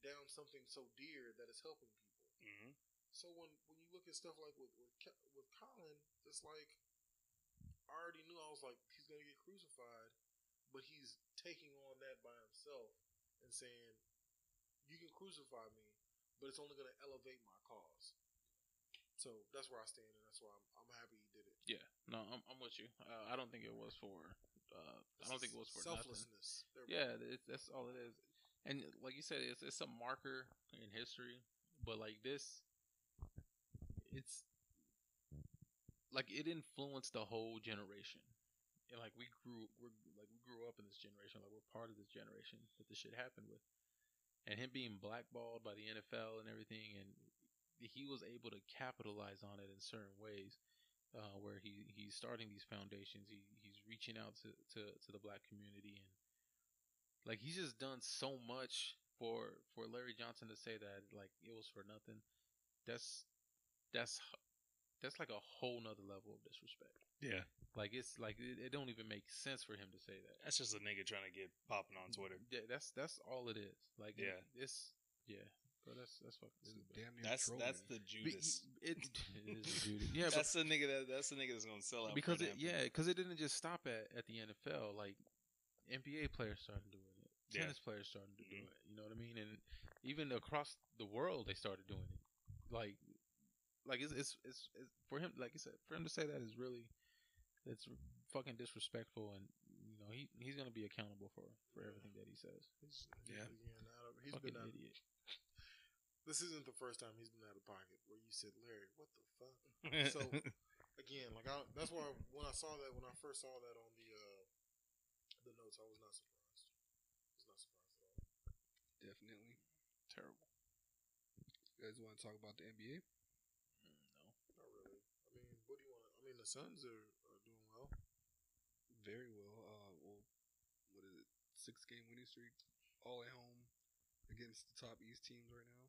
down something so dear that is helping people. hmm So when when you look at stuff like with with, with Colin, it's like I already knew I was like he's gonna get crucified, but he's taking on that by himself and saying you can crucify me, but it's only gonna elevate my cause. So that's where I stand, and that's why I'm, I'm happy he did it. Yeah, no, I'm, I'm with you. Uh, I don't think it was for. Uh, I don't think it was for selflessness. Yeah, it's, that's all it is. And like you said, it's it's a marker in history. But like this, it's like it influenced the whole generation. And like we grew, we're like we grew up in this generation. Like we're part of this generation that this shit happened with. And him being blackballed by the NFL and everything, and he was able to capitalize on it in certain ways. Uh, where he, he's starting these foundations, he, he's reaching out to, to, to the black community, and like he's just done so much for for Larry Johnson to say that like it was for nothing. That's that's that's like a whole nother level of disrespect. Yeah, Like it's like it, it don't even make sense for him to say that. that's just a nigga trying to get popping on Twitter. Yeah, that's that's all it is. Like it- Yeah. it's yeah, but that's that's fucking This stupid. damn near That's trolling. that's the Be- Judas. It, it is Judy. Yeah, that's the nigga that that's the nigga that's gonna sell out because it, yeah, because it didn't just stop at, at the NFL. Like NBA players started doing it, Yeah. tennis players started to do Mhm. it. You know what I mean? And even across the world, they started doing it. Like, like it's it's, it's, it's for him. Like I said, for him to say that is really it's fucking disrespectful, and you know he he's gonna be accountable for for everything that he says. He's Yeah. Again, out of, he's fucking been out, idiot. This isn't the first time he's been out of pocket where you said, Larry, what the fuck? So again, like I, that's why when I saw that, when I first saw that on the uh, the notes, I was not surprised. I was not surprised at all. Definitely. Terrible. You guys want to talk about the NBA? Mm, no. Not really. I mean, what do you want? I mean, the Suns are, are doing well. Very well. Uh, well, what is it? Six game winning streak, all at home against the top East teams right now.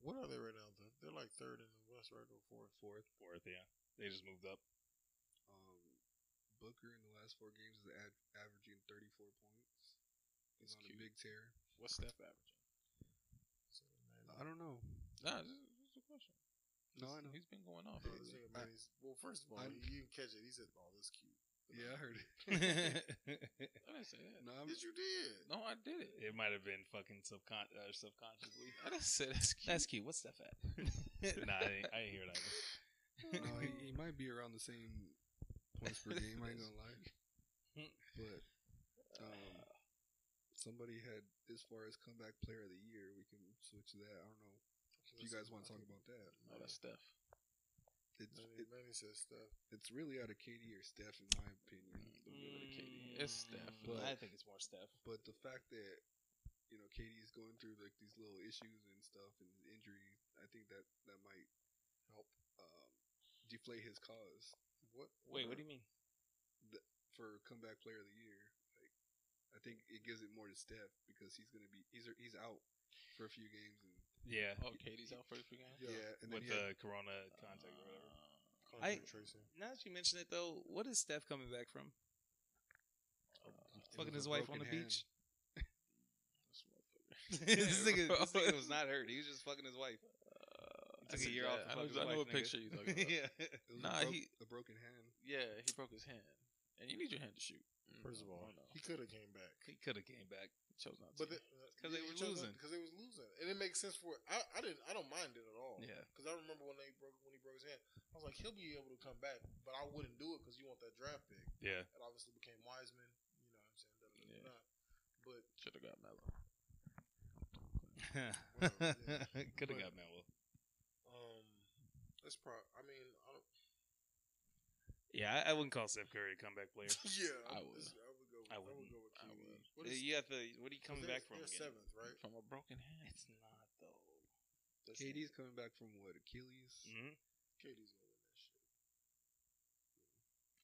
What are they right now? They're- They're like third in the West, right? Or fourth? Fourth, fourth, yeah. They just moved up. Um, Booker in the last four games is ad- averaging 34 points. He's on cute. a big tear. What's Steph averaging? I don't know. Nah, this is just a question. No, I know. He's been going off. Lately. this nigga, man, he's- well, first of all, I'm- you didn't catch it. He said, "Oh, that's cute." Yeah, I heard it. I didn't say that. No, I'm, Yes, you did. No, I did it. it might have been fucking subcon- uh, subconsciously. I didn't say that's cute. That's cute. What's Steph at? nah, I didn't, I didn't hear it either. no, he, he might be around the same points per game. I ain't gonna lie. But um, somebody had as far as comeback player of the year. We can switch to that. I don't know if you guys want to talk about that. No, that's Steph. It's Manny, it, Manny says stuff. it's really out of KD or Steph in my opinion. Don't it to KD. It's Steph. But- I think it's more Steph. But the fact that you know KD's going through like these little issues and stuff and injury, I think that that might help um, deflate his cause What? Wait, what do you mean? for comeback player of the year. Like, I think it gives it more to Steph because he's gonna be he's he's out for a few games and Yeah, Oh, KD's out first the game. yeah, and then with he had, the corona contact or whatever. Uh, Contact I- tracing. Now that you mention it, though, what is Steph coming back from? uh, Fucking his wife on the hand. beach. this nigga, this nigga was not hurt. He was just fucking his wife. Uh, Took I a said year that. off to I fuck know, his I know wife, what nigga. picture you're talking about. yeah. Nah, a, broke, he- a broken hand. Yeah, he broke his hand, and you need your hand to shoot. First of all, no, he could have came back. He could have came back. he chose not to. But because they were losing. because they was losing, and it makes sense for I. I didn't. I don't mind it at all. Yeah. Because I remember when they broke when he broke his hand, I was like, he'll be able to come back, but I wouldn't do it because you want that draft pick. Yeah. It obviously became Wiseman. You know what I'm saying? Da, da, da, Yeah. But should have got Melo. could have got Melo. um, that's pro. I mean. Yeah, I, I wouldn't call Steph Curry a comeback player. yeah, I would. I would go. With, I I, would wouldn't. go with I KD. would. What is, you have to. What are you coming back from? They're again? seventh, right? From a broken hand. It's not though. KD's coming back from what Achilles. hmm KD's gonna win that shit.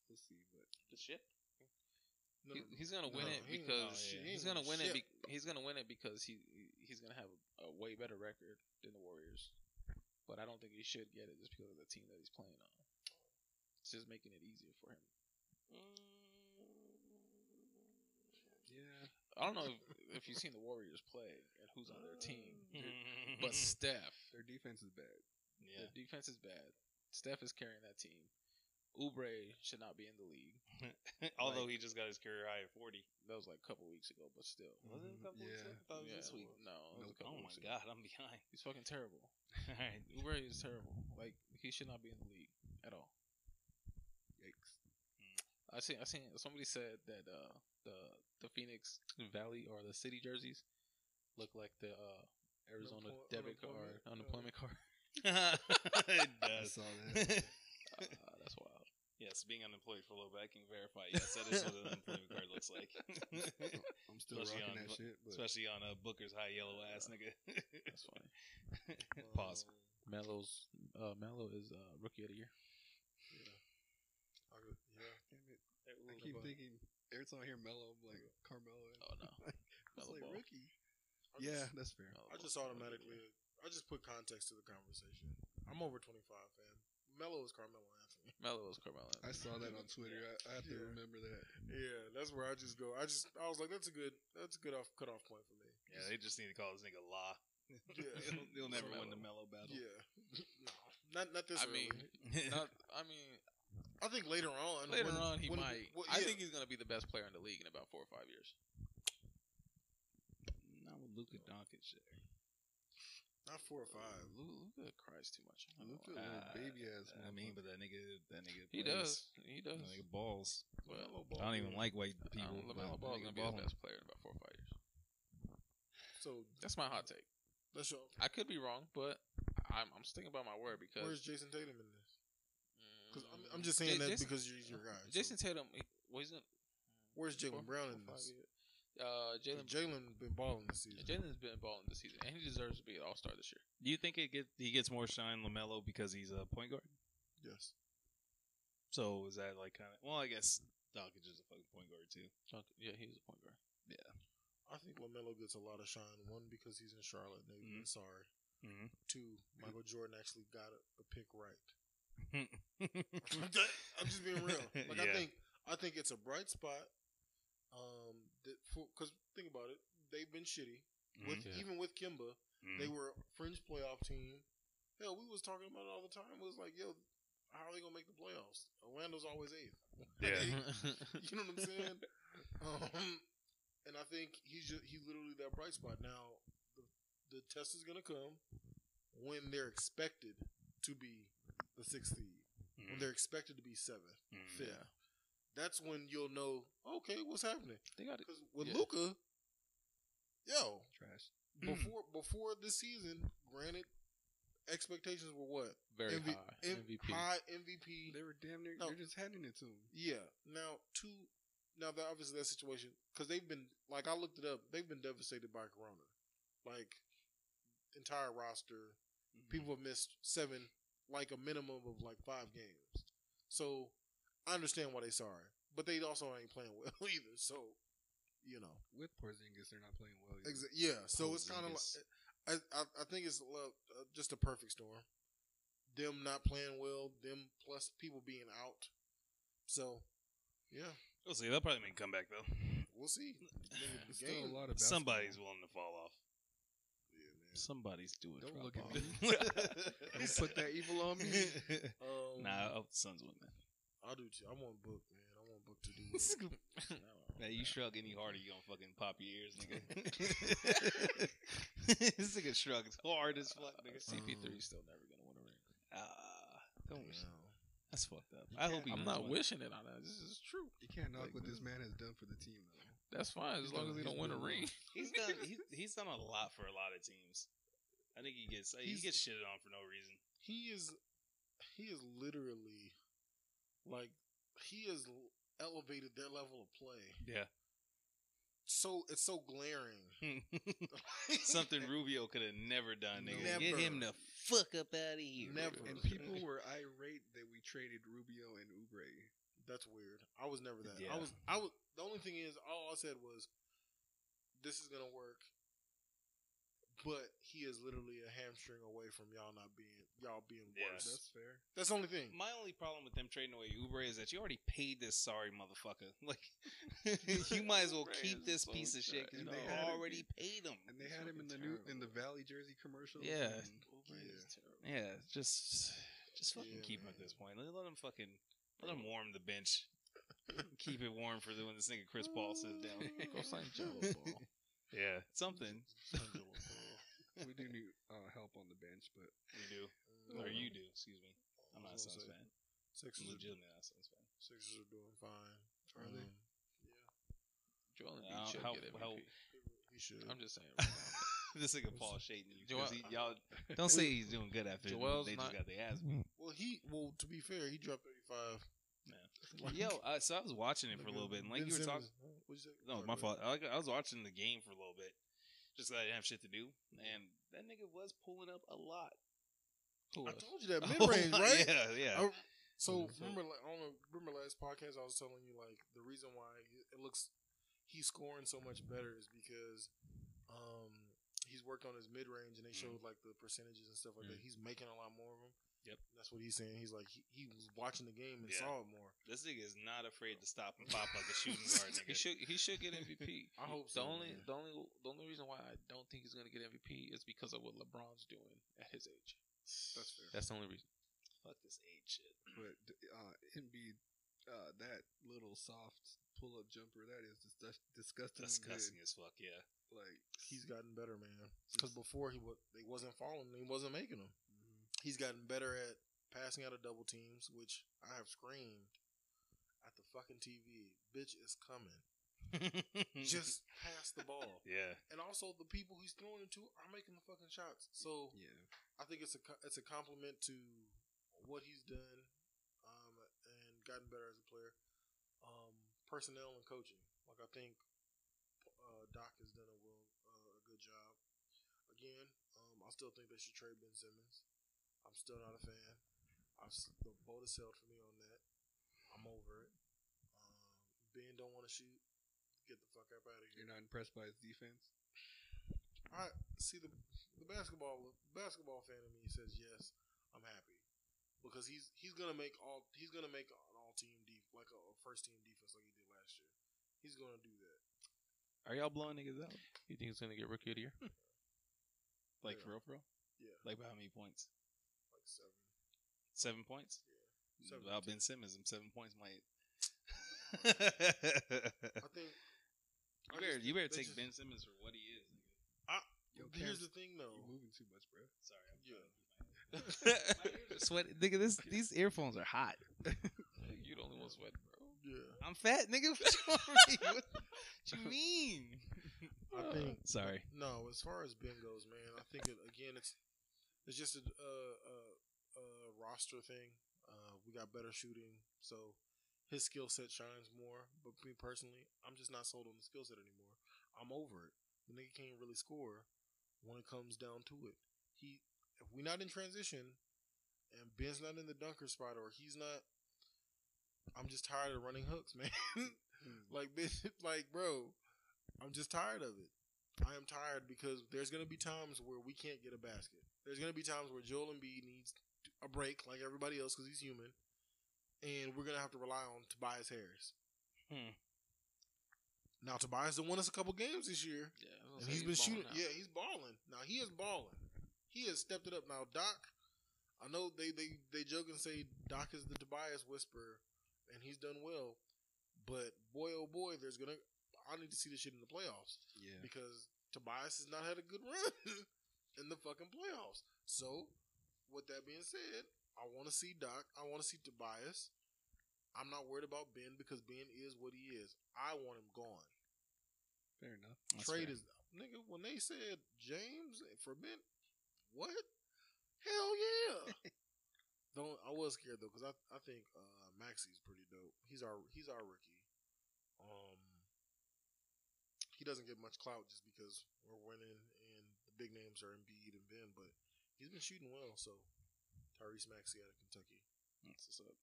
We'll see, but The shit. No, He, no, no. he's gonna win No, it because gonna- he he's gonna win it. Be, he's gonna win it because he he's gonna have a, a way better record than the Warriors. But I don't think he should get it just because of the team that he's playing on. It's just making it easier for him. yeah, I don't know if, if you've seen the Warriors play and who's on their team, mm. but Steph, their defense is bad. yeah. the defense is bad. Steph is carrying that team. Oubre should not be in the league. Although he just got his career high at forty. That was like a couple weeks ago, but still. Was it a mm-hmm. couple weeks Yeah. ago? I thought it was Yeah, this week. No, it was a couple Oh my weeks ago. god, I'm behind. He's fucking terrible. All right. Oubre is terrible. Like he should not be in the league at all. Yikes! I seen I seen somebody said that uh the the Phoenix Valley or the city jerseys look like the uh Arizona Unemploy- debit card unemployment, uh, unemployment card. it does. that. Uh, that's wild. yes, being unemployed for a little bit, I can verify. Yes, that is what an unemployment card looks like. I'm still Especially rocking on- that shit, but Especially on uh, Booker's high yellow ass nigga. That's funny. Pause. Um, Melo's uh Melo is uh rookie of the year. I could- yeah. damn it, I keep about- thinking every time I hear Melo, I'm like Carmelo. Oh no. It's like ball. rookie. I Yeah, just- that's fair. Melo I just automatically, I just put context to the conversation. I'm over 25, fam. Melo is Carmelo Anthony. Melo is Carmelo. I saw that on Twitter. I, I have to remember that. Yeah, that's where I just go. I just, I was like, that's a good, that's a good off cut off point for me. Yeah, they just need to call this nigga La. Yeah. he'll, he'll never Mellow. win the mellow battle. Yeah, no, not not this I early. mean, not, I mean, I think later on, later when- on he when- might. well, I think he's gonna be the best player in the league in about four or five years. Not with Luka Doncic there. not four or five. Luka cries too much. I don't Luka, Uh, baby ass. I mean, but that nigga, that nigga, he plays. does. He does. That nigga balls. Well, Ball I don't even good. like white people. don't- LaMelo Ball is gonna be the best player in about four or five years. So That's my hot take. let's show. I could be wrong, but I'm, I'm sticking by my word because Where's Jayson Tatum in this? Because I'm, I'm just saying Ja- that Jason- because he's your guy. so- Jayson Tatum, he, well, he's in, Where's Jaylen Brown in this? Uh, Jaylen Jaylen been balling this season. Jaylen's been balling this season, and he deserves to be an All Star this year. Do you think it get he gets more shine Lamelo because he's a point guard? Yes. So is that like kind of? Well, I guess Doncic is a fucking point guard too. Yeah, he's a point guard. Yeah. I think Lamelo gets a lot of shine. One because he's in Charlotte. Nigga, Mhm. Sorry. Mhm. Two, Michael Jordan actually got a, a pick right. I'm just being real. Like I think I think it's a bright spot. Um, because think about it, they've been shitty. With Yeah. even with Kemba, Mhm. they were a fringe playoff team. Hell, we was talking about it all the time. It was like, yo, how are they gonna make the playoffs? Orlando's always eighth. Yeah. you know what I'm saying? Um, and I think he's just, he's literally that bright spot. Now, the, the test is gonna come when they're expected to be the sixth seed. When Mhm. they're expected to be seventh, Mhm. fifth. Yeah. That's when you'll know. Okay, what's happening? They got it. Because with Yeah. Luka, yo, Trash. before before this season, granted, expectations were what Very MV high. M- MVP. high MVP. They were damn near. No. They're just handing it to him. Yeah. Now two. Now that obviously that situation because they've been like I looked it up. They've been devastated by Corona. Like entire roster, people have missed seven, like a minimum of like five games. So I understand why they sorry, but they also ain't playing well either. So you know. With Porzingis, they're not playing well. Exa- yeah, so it's kind of like I, I I think it's uh, just a perfect storm. Them not playing well, them plus people being out. So, yeah, We'll see. They'll probably make a comeback though. we'll see. Still a lot of Somebody's willing to fall off. Yeah, man. Somebody's doing Don't drop look at off. me. Don't put that evil on me. Um, nah, I hope the Suns win that. I'll do too. I want Book, man. I want Book to do. Well. Now you shrug any harder, you gonna fucking pop your ears, nigga. this nigga shrugs hard as fuck, nigga. CP3 is still never gonna win a ring. Ah, don't wish. Damn. That's fucked up. You I hope can't- he I'm wins not one. wishing it on that. This is true. You can't knock Like, what this man has done for the team, though. That's fine as He's long done- as he don't win a ring. He's done. He's, he's done a lot for a lot of teams. I think he gets he He's- gets shitted on for no reason. He is, he is literally, like, he has elevated their level of play. Yeah, So it's so glaring. something Rubio could have never done. Nigga, Never. get him the fuck up out of here. Never. And people were irate that we traded Rubio and Oubre. That's weird. I was never that. Yeah. I was. I was. The only thing is, all I said was, "This is gonna work," but he is literally a hamstring away from y'all not being y'all being Yeah. worse. That's fair. That's the only thing. My only problem with them trading away Oubre is that you already paid this sorry motherfucker. Like, you might as well keep this so piece of shit because And you they had him- already paid him. And they had him in the fucking new in the. Valley Jersey commercial. Yeah. Mm. and- Yeah. Yeah, just just fucking Yeah, keep him at this point. Let, let him fucking let him warm the bench keep it warm for the, when this nigga Chris Paul sits down. Go sign Gelo Ball. Yeah, something. we do need uh, help on the bench, but we do, uh, or you do. Excuse me. I'm not a Suns fan. Sixers not a Suns fan. Sixers are doing fine. Are um, they? Mm. Yeah. Joel Embiid uh, should how, get MVP. How, he should. I'm just saying. Right this nigga Paul shading Y'all don't say he's doing good after Joel's they not, just got the ass beat. Well, he well to be fair, he dropped 35 Like, Yo, I, so I was watching it for a little bit, and like ben you were talking. No, my fault. I, I was watching the game for a little bit, just because I didn't have shit to do, and that nigga was pulling up a lot. I told you that mid range, oh, right? Yeah, yeah. I, so remember, like, I remember last podcast I was telling you like the reason why it looks he's scoring so much better is because um, he's worked on his mid range, and they mm. showed like the percentages and stuff like mm. that. He's making a lot more of them. Yep. that's what he's saying. He's like he, he was watching the game and Yeah. saw it more. This nigga is not afraid to stop and pop like a shooting guard, He should he should get MVP. I hope the only man. the only the only reason why I don't think he's gonna get MVP is because of what LeBron's doing at his age. that's fair. That's the only reason. Fuck this age shit. But uh, Embiid, uh, that little soft pull up jumper, that is disgust- disgusting. Disgusting good. as fuck, yeah. Like He's gotten better, man. Because before he was they wasn't falling, he wasn't making them. He's gotten better at passing out of double teams, which I have screamed at the fucking TV. Bitch is coming. Just pass the ball. yeah. And also, the people he's throwing it to are making the fucking shots. So yeah, I think it's a it's a compliment to what he's done, um, and gotten better as a player. Um, personnel and coaching. Like I think uh, Doc has done a well uh, a good job. Again, um, I still think they should trade Ben Simmons. I'm still not a fan. I've, the boat has sailed for me on that. I'm over it. Um, ben don't want to shoot. Get the fuck up out of here. you're not impressed by his defense. I I see the the basketball basketball fan in me says yes. I'm happy because he's he's gonna make all he's gonna make an all team def like a first team defense like he did last year. He's gonna do that. Are y'all blowing niggas out? You think he's gonna get rookie of the year? Like Yeah. for real, for real? Yeah, Like by how many points? Like seven. Seven points. Seven Without to Ben Simmons, them seven points might. I you think. I better, you better take just- Ben Simmons for what he is. Nigga. Yo, Here's Cam, the thing, though. You're moving too much, bro. Sorry, I'm Yeah. my ears are sweating. Nigga, this these earphones are hot. you the only one sweating, bro. Yeah, I'm fat, nigga. What you, want me- what, what you mean? I uh, think. Sorry. No, as far as Ben goes, man, I think it, again it's it's just a, a, a, a roster thing. Uh, we got better shooting, so his skill set shines more. But me personally, I'm just not sold on the skill set anymore. I'm over it. The nigga can't really score when it comes down to it. He, if we're not in transition, and Ben's not in the dunker spot, or he's not, I'm just tired of running hooks, man. like, Ben, like, bro, I'm just tired of it. I am tired because there's going to be times where we can't get a basket. There's going to be times where Joel Embiid needs a break like everybody else because he's human. And we're to have to rely on Tobias Harris. Hmm. Now, Tobias has won us a couple games this year. Yeah, And he's been shooting. Yeah, he's balling. Now, he is balling. He has stepped it up. Now, Doc, I know they, they, they joke and say Doc is the Tobias whisperer, and he's done well. But boy, oh boy, there's to. I need to see this shit in the playoffs Yeah. because Tobias has not had a good run in the fucking playoffs. So, with that being said, I want to see Doc. I want to see Tobias. I'm not worried about Ben because Ben is what he is. I want him gone. Fair enough. That's Trade fair. is nigga when they said James for Ben. What? Hell yeah! Don't I was scared though because I I think uh, Maxey's pretty dope. He's our he's our rookie. Um, he doesn't get much clout just because we're winning and the big names are Embiid and Ben, but he's been shooting well. So Tyrese Maxey out of Kentucky, That's what's up.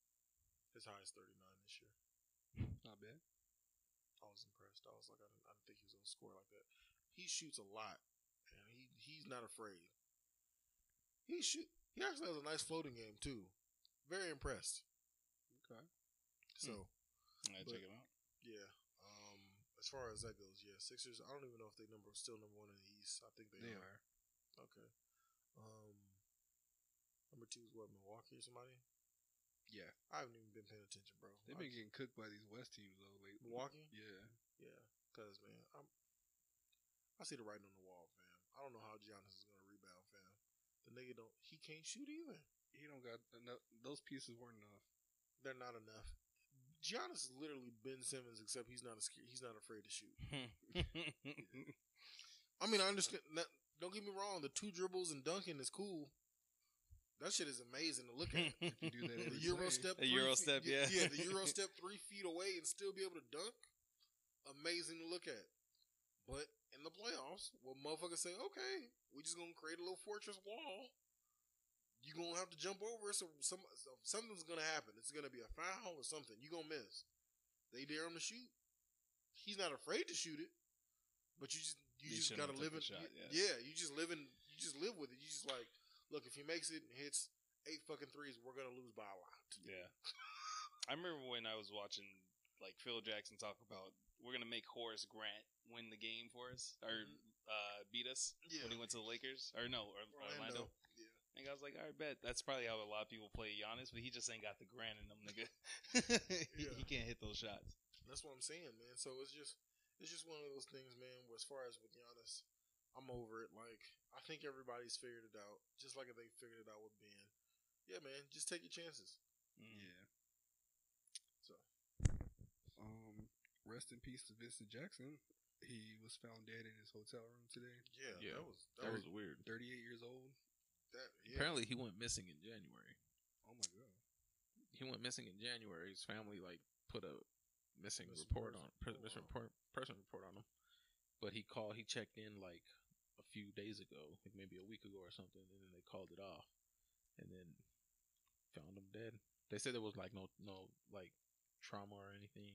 his high is thirty nine this year. Not bad. I was impressed. I was like, I didn't, I didn't think he was gonna score like that. He shoots a lot, and he he's not afraid. He shoot. He actually has a nice floating game too. Very impressed. Okay. So I But- check him out. yeah. Um, as far as that goes, yeah, Sixers. I don't even know if they number still number one in the East. I think they, They are. are. Okay. Um, number two is what Milwaukee or somebody. Yeah. I haven't even been paying attention, bro. They've been just- getting cooked by these West teams though lately. Milwaukee. Yeah. Yeah, cause man, I'm. I see the writing on the wall, fam. I don't know how Giannis is gonna rebound, fam. The nigga don't. He can't shoot either. He don't got enough. Those pieces weren't enough. They're not enough. Giannis is literally Ben Simmons, except he's not a sca- he's not afraid to shoot. Hmm. I mean, I understand. Not, don't get me wrong. The two dribbles and dunking is cool. That shit is amazing to look at. If you do that the Euro step, A three Euro feet- step, yeah. yeah, the Euro step three feet away and still be able to dunk. Amazing to look at. But in the playoffs, well, motherfuckers say, okay, we just gonna create a little fortress wall. You gonna have to jump over it, so some so something's gonna happen. It's gonna be a foul or something. You gonna miss. They dare him to shoot. He's not afraid to shoot it, but you just you He just gotta live in. took the shot, yeah. yeah. you just live in. You just live with it. You just like, look, if he makes it and hits eight fucking threes, we're gonna lose by a lot. Yeah. I remember when I was watching like Phil Jackson talk about we're gonna make Horace Grant win the game for us or uh, beat us Yeah, when he went to the Lakers or no or Orlando. Yeah, And I was like, I bet that's probably how a lot of people play Giannis, but he just ain't got the Grant in him, nigga. he, Yeah. he can't hit those shots. that's what I'm saying, man. So it's just it's just one of those things, man. Where as far as with Giannis, I'm over it. Like I think everybody's figured it out, just like they figured it out with Ben. Yeah, man. Just take your chances. Mm. Yeah. So Um. Rest in peace to Vincent Jackson. He was found dead in his hotel room today. yeah, Yeah, that was that, That was was weird. 38 years old. that. Yeah. Apparently, he went missing in January. Oh my god. He went missing in January. His family like put a missing Missing report person on per- report missing on report, person report on him. But he called. He checked in like a few days ago, like maybe a week ago or something, and then they called it off, and then found him dead. They said there was like no no like trauma or anything.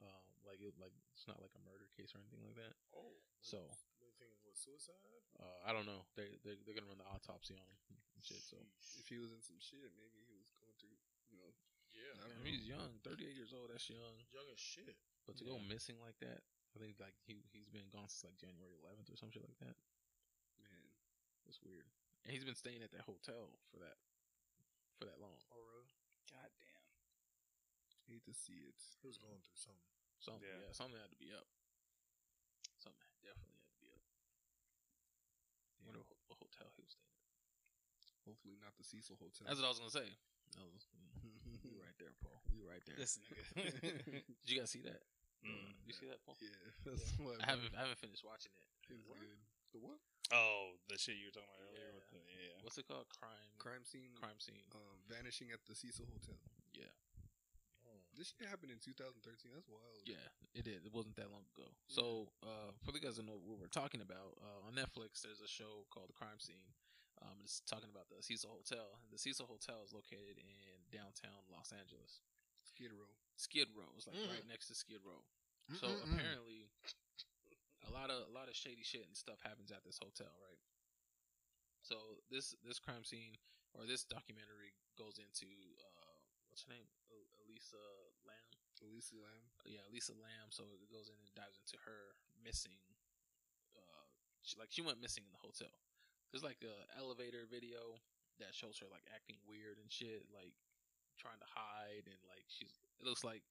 Um, like it like it's not like a murder case or anything like that. Oh, So- they thinking what suicide? Uh, I don't know. They they they're gonna run the autopsy on him and shit. So If he was in some shit, maybe he was going through, you know. yeah, I I don't mean, he's young, 38 years old. That's young. young as shit. But to go missing like that, I think like he he's been gone since like January 11th or some shit like that. Man, It's weird. And he's been staying at that hotel for that for that long. Oh, really? God damn. hate to see it. He was going through something. Something, Yeah. yeah. something had to be up. Something definitely had to be up. I wonder what, what hotel he was staying at. Hopefully not the Cecil Hotel. That's what I was gonna say. I was, we right there, Paul. We were right there. This nigga. Did you guys see that? Mm. you see that, Paul? yeah, that's what I haven't I haven't finished watching it. It's good. The what? Oh, the shit you were talking about earlier. With the, yeah. What's it called? Crime. Crime scene. Crime scene. Um, vanishing at the Cecil Hotel. Yeah. Oh. This shit happened in 2013. That's wild. Yeah, it did. It wasn't that long ago. So, uh, for the guys that know what we're talking about, uh, on Netflix, there's a show called The Crime Scene. Um, it's talking about the Cecil Hotel. And the Cecil Hotel is located in downtown Los Angeles. Skid Row. Skid Row is like Mm. right next to Skid Row. So Mm-mm-mm. apparently, a lot of a lot of shady shit and stuff happens at this hotel, right? So this this crime scene or this documentary goes into uh, what's her name, Elisa Lam. Elisa Lam. yeah, Elisa Lam. So it goes in and dives into her missing. Uh, she, like she went missing in the hotel. There's like a elevator video that shows her like acting weird and shit, like trying to hide and like she's. It looks like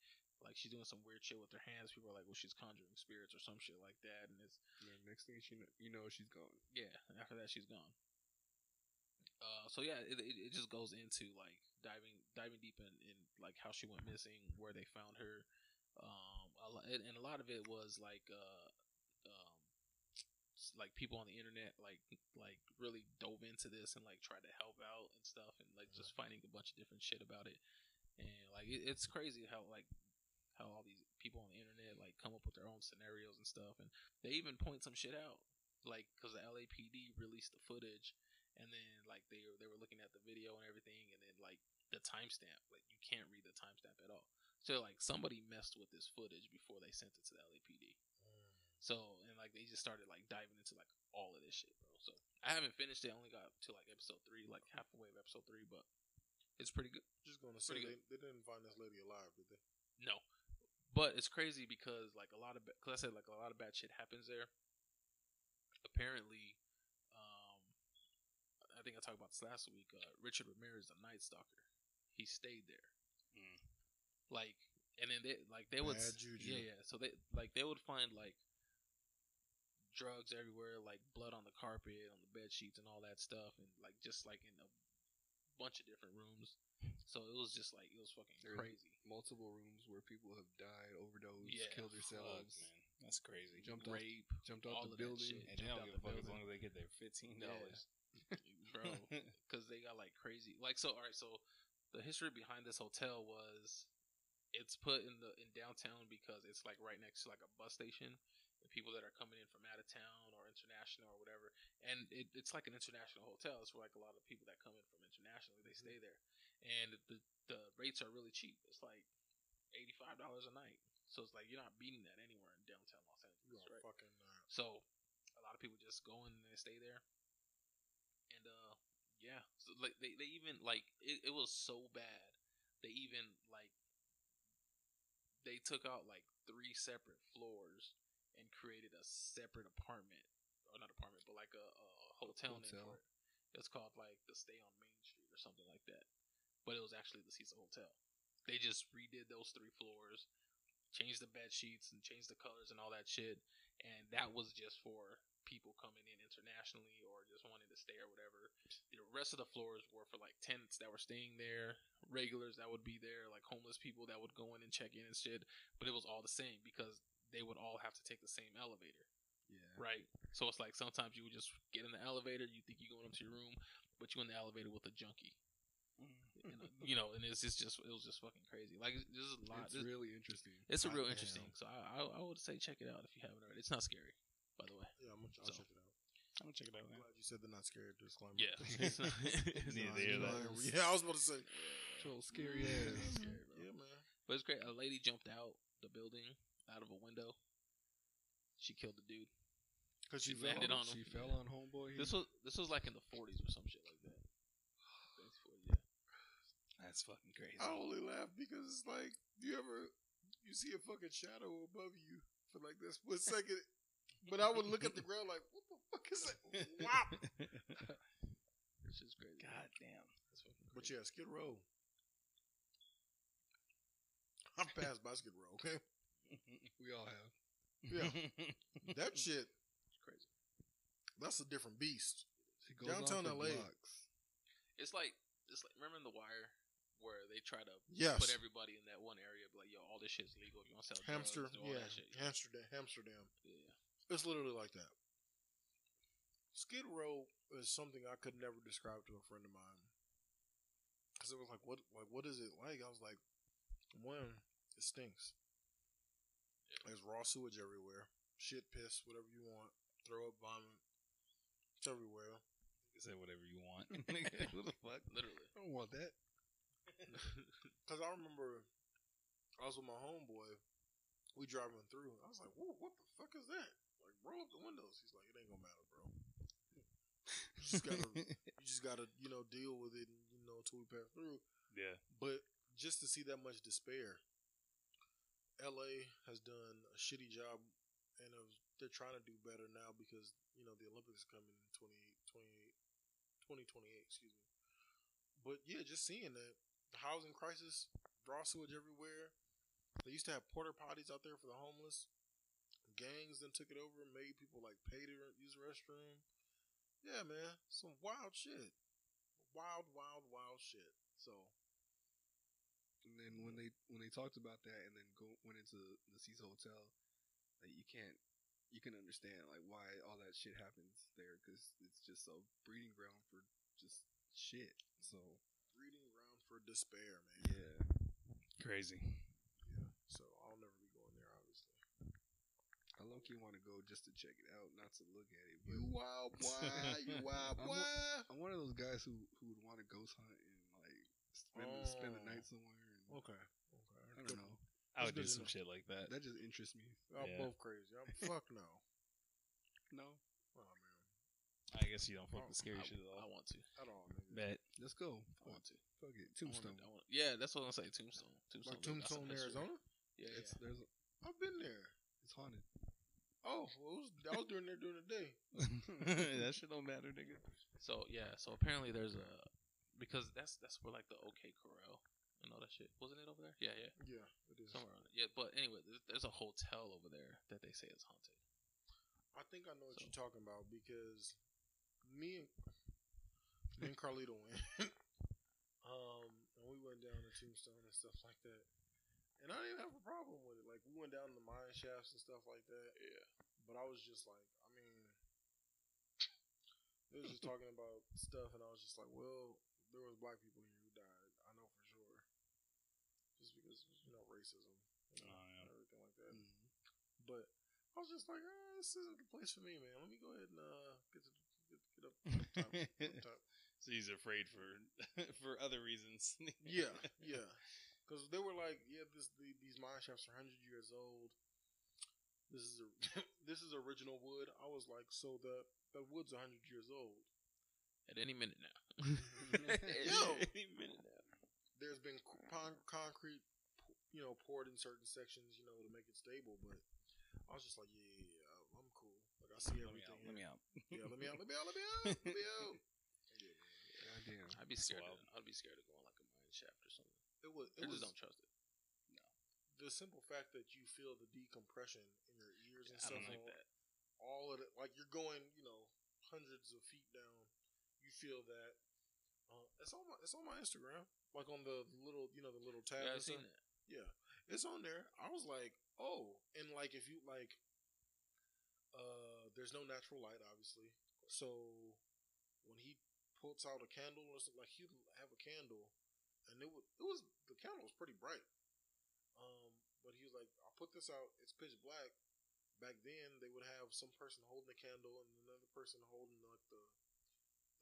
like she's doing some weird shit with her hands. People are like, well, she's conjuring spirits or some shit like that, and it's next thing she know, you know, she's gone. yeah. After that, she's gone. Uh, so yeah, it, it, just goes into like diving diving deep in, in like how she went missing, where they found her, um, a lo- and and a lot of it was like uh, um, like people on the internet like like really dove into this and like tried to help out and stuff, and like just finding a bunch of different shit about it, and like it, it's crazy how like how all these people on the internet like come up with their own scenarios and stuff, and they even point some shit out like because the LAPD released the footage, and then like they were they were looking at the video and everything, and then like the timestamp, like you can't read the timestamp at all. So like somebody messed with this footage before they sent it to the LAPD. Mm. So and like they just started like diving into like all of this shit, bro. So I haven't finished it. I only got to like episode three, like halfway of episode three, but it's pretty good. Just gonna say they, they didn't find this lady alive, did they? No, but it's crazy because like a lot of because I said like a lot of bad shit happens there. Apparently, um, I think I talked about this last week. Uh, Richard Ramirez, the Night Stalker, he stayed there. Mm. Like, and then they like they would juju. yeah yeah. So they like they would find like drugs everywhere, like blood on the carpet, on the bed sheets, and all that stuff, and like just like in a bunch of different rooms. So it was just like it was fucking There's crazy. Multiple rooms where people have died, overdosed, Yeah, killed Fuck, themselves, man. That's crazy. jumped off, Rape, jumped off the building. And they don't give a fuck the as long as they get their fifteen dollars. bro. Because they got like crazy. Like so, all right. So the history behind this hotel was it's put in the in downtown because it's like right next to like a bus station. And people that are coming in from out of town international or whatever, and it, it's like an international hotel. It's for like a lot of people that come in from internationally. They stay there, and the the rates are really cheap. It's like eighty five dollars a night. So it's like you're not beating that anywhere in downtown Los Angeles, right? fucking not. So a lot of people just go in and they stay there. And uh yeah. So like they, they even like it, it was so bad. They even like they took out like three separate floors and created a separate apartment. Or not apartment, but like a, a hotel, name Hotel. for it. It's called like the Stay on Main Street or something like that. But it was actually the Cecil Hotel. They just redid those three floors, changed the bed sheets and changed the colors and all that shit. And that was just for people coming in internationally or just wanting to stay or whatever. The rest of the floors were for like tenants that were staying there, regulars that would be there, like homeless people that would go in and check in and shit. But it was all the same because they would all have to take the same elevator. Right? So it's like sometimes you would just get in the elevator, you think you're going up to your room, but you're in the elevator with a junkie. And, uh, you know, and it's, it's just it was just fucking crazy. Like there's a lot. It's there's- really interesting. it's a real Goddamn. interesting. So I, I I would say check it out if you haven't already. It's not scary, by the way. Yeah, I'm gonna, So- check it out. I'm gonna check it out. I'm Man. glad you said they're not scared. Disclaimer. Yeah, it's not, it's Neither not- they You are know, that. Yeah, I was about to say. So scary Yeah, ass. scary, bro. Yeah, man. But it's great. A lady jumped out the building. out of a window. She killed the dude. Because She she landed on on She him. fell on homeboy. This was this was like in the 40s or some shit like that. Yeah. That's fucking crazy. I only laugh because it's like you ever you see a fucking shadow above you for like this split second, but I would look at the ground like, what the fuck is that? Wow. It's just crazy. God damn. That's fucking But crazy. yeah, Skid Row. I'm past by Skid Row. Okay, we all have. Yeah. that shit. It's crazy. That's a different beast. She goes Downtown on for LA. blocks. It's like it's like remember in The Wire where they try to Yes. put everybody in that one area, be like yo, all this shit's legal. You want to sell Hamster. drugs, do all Yeah. that shit. Amsterdam. Amsterdam. Yeah. It's literally like that. Skid Row is something I could never describe to a friend of mine. Because it was like, what, like, what is it like? I was like, one, it stinks. There's raw sewage everywhere, shit, piss, whatever you want, throw up, vomit. It's everywhere. You say whatever you want. What the fuck? Literally. I don't want that. Because I remember I was with my homeboy. We driving through. I was like, Whoa, what the fuck is that? Like, roll up the windows. He's like, it ain't gonna matter, bro. You just gotta, you just gotta, you know, deal with it, and, you know, until we pass through. yeah. But just to see that much despair, LA has done a shitty job, and of, they're trying to do better now because you know the Olympics are coming in 28, 28, 2028, excuse me. But yeah, just seeing that the housing crisis, raw sewage everywhere. They used to have porta potties out there for the homeless. Gangs then took it over and made people like pay to use the restroom. Yeah, man, some wild shit. Wild, wild, wild shit. So And then when they when they talked about that, and then go went into the Cecil Hotel, like you can't you can understand like why all that shit happens there because it's just a breeding ground for just shit. So breeding ground for despair, man. yeah, Crazy. Yeah. So I'll never be going there, obviously. I low key want to go just to check it out, not to look at it. But You wild boy, you wild I'm boy. I'm one of those guys who who would want to ghost hunt and like spend spend the Oh. night somewhere. And, Okay. Okay. I don't know. I would do some to shit like that. That just interests me. Y'all Yeah. both crazy. I'm fuck no. No, Oh man. I guess you don't fuck with scary I, shit at I want to. At all, nigga. Bet. let's go. I want to. Fuck it, I wanna- Tombstone. I wanna- yeah, that's what I'm saying. Tombstone. Tombstone. Like got Tombstone. Arizona. Yeah, It's yeah. there's I've been there. it's haunted. Oh, well, it was, I was during there during the day. that shit don't matter, nigga. So yeah, so apparently there's a because that's that's where like the OK Corral and all that shit wasn't it over there? Yeah, yeah, Yeah, it is. somewhere on it. Yeah, but anyway, there's, there's a hotel over there that they say is haunted. I think I know what So- you're talking about because me and me and Carlito went. um, and we went down to Tombstone and stuff like that. And I didn't have a problem with it. Like we went down the mine shafts and stuff like that. Yeah. But I was just like, I mean, it was just talking about stuff, and I was just like, well, there was black people here who died. I know for sure. Just because you know racism, you know, Oh, yeah. and everything like that. Mm. But I was just like, ah, this isn't the place for me, man. Let me go ahead and uh, get to get, get up, up top. Up top. so he's afraid for for other reasons. Yeah, yeah. Because they were like, yeah, this the, these mine shafts are hundred years old. This is a, this is original wood. I was like, so the the wood's hundred years old. At any minute now. Yo! any minute now. There's been con- concrete, you know, poured in certain sections, you know, to make it stable. But I was just like, yeah, yeah, yeah I'm cool. Like I see Let me everything. out. Let me out. Yeah, let me out. Let me out. Let me out. Let me out. Yeah, man. Goddamn. I'd be scared. wild. Of, I'd be scared of going like a mine shaft or something. It was. I was just don't trust it. No. the simple fact that you feel the decompression in your ears and I stuff. don't like all- that. all of it, like you're going, you know, hundreds of feet down. You feel that. Uh, it's on my it's on my Instagram, like on the little, you know, the little tab. Yeah, I've seen stuff. That. Yeah, it's on there. I was like, oh, and like if you like, uh, there's no natural light, obviously. So when he puts out a candle or something, like he'd have a candle, and it was it was the candle was pretty bright. Um, but he was like, I'll put this out. It's pitch black. Back then, they would have some person holding the candle and another person holding like the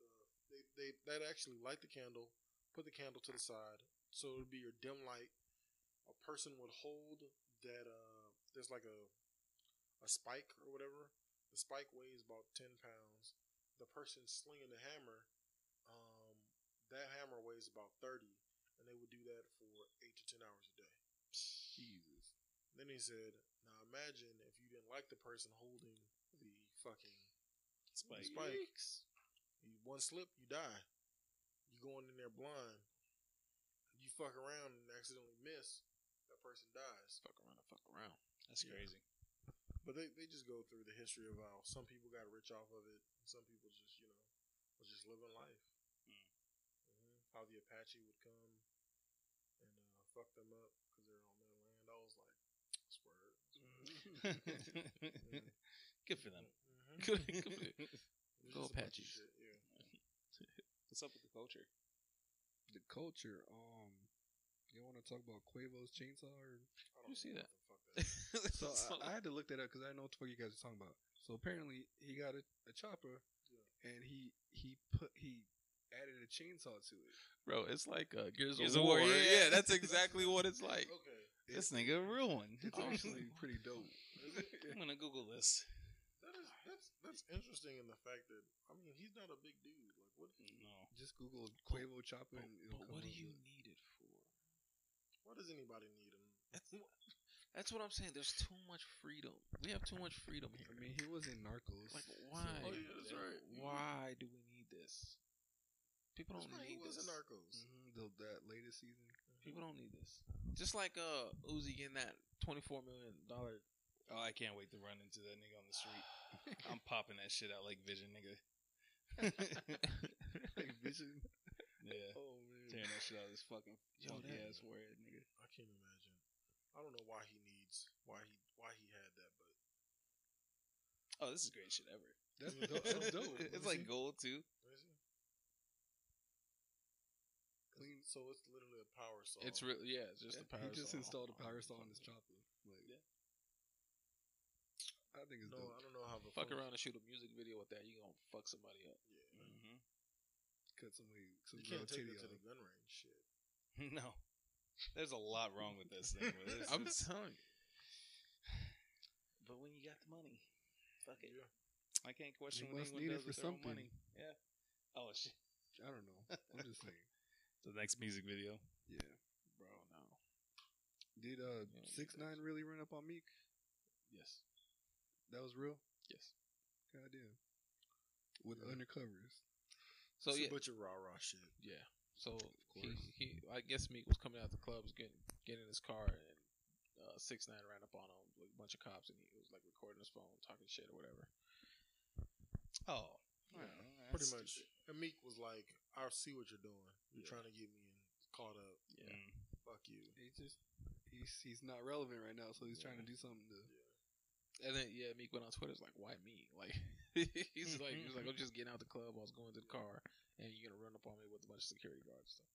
the they they they'd actually light the candle, put the candle to the side, so it would be your dim light. A person would hold that uh there's like a a spike or whatever. The spike weighs about ten pounds. The person slinging the hammer, um, that hammer weighs about thirty, and they would do that for eight to ten hours a day. Jesus. Then he said, "Now imagine if you didn't like the person holding the fucking Spike. spike. You one slip, you die. You going in there blind. You fuck around and accidentally miss, that person dies. Fuck around and fuck around. That's Yeah. crazy. But they, they just go through the history of how some people got rich off of it, and some people just you know was just living life. Mm. hmm How the Apache would come and uh, fuck them up because they're on their land. I was like, swear. Good for them. Mm-hmm. Good, good. Go Apaches. Yeah. What's up with the culture? The culture. Um, you want to talk about Quavo's chainsaw? Or... I You don't see know that? what the fuck that is. So I, I had to look that up because I know what the fuck you guys are talking about. So apparently he got a, a chopper, Yeah. and he he put he added a chainsaw to it. Bro, it's like uh, Gears, Gears of of War. War, Yeah, yeah. that's exactly what it's like. Okay. This nigga a real one. It's actually pretty dope. I'm gonna Google this. That is that's that's interesting in the fact that I mean he's not a big dude. Like what No. Just Google Quavo chopper, But, but what do you need it for? Why does anybody need him? That's what I'm saying. There's too much freedom. We have too much freedom here. I mean, he was in Narcos. like, why? Oh, yeah, that's right. Why do we need this? People don't That's right, he need was this. in Narcos. Mhm, the, that latest season. People don't need this. Just like uh Uzi getting that twenty four million dollar. Oh, I can't wait to run into that nigga on the street. I'm popping that shit out like Vision, nigga. like Vision. yeah. Oh man. Tearing that shit out of his fucking Yo, funky that- ass word, nigga. I can't imagine. I don't know why he needs why he why he had that, but Oh, this is great shit ever. That's dope. That's dope. It's me like see. gold too. where is he? Clean. So it's literally a power saw. It's really Yeah, it's just Yeah, a power. Saw. He just saw. installed a power saw on his chopper. Like, Yeah. I think it's no, dope. I don't know how the Fuck around and shoot a music video with that. You gonna fuck somebody up. Yeah, Mm-hmm. Cut somebody, some you girl can't take titty it to the gun range. Shit. no. There's a lot wrong with this thing. but it's- I'm telling you. but when you got the money, fuck it. Yeah. I can't question You what must anyone need it does for with their own something. money. Yeah. Oh shit. I don't know. I'm just saying. The next music video. Yeah. Bro, no. Did uh Yeah, six nine really run up on Meek? Yes. That was real. Yes. Goddamn. With Yeah. undercovers. So It's a yeah, bunch of rah rah shit. yeah. So he, he, I guess Meek was coming out the clubs, getting getting in his car, and uh, six nine ran up on him with a bunch of cops, and he was like recording his phone, talking shit or whatever. Oh. Yeah, Well, Pretty much. stupid. And Meek was like, "I see what you're doing. You're Yeah. trying to get me in, caught up. Yeah. Mm. Fuck you." He just he's he's not relevant right now, so he's trying to do something to And then yeah, Meek went on Twitter. It's like, why me? Like he's like, he was like, I'm just getting out the club. I was going to the car, and you're gonna run up on me with a bunch of security guards. and Stuff.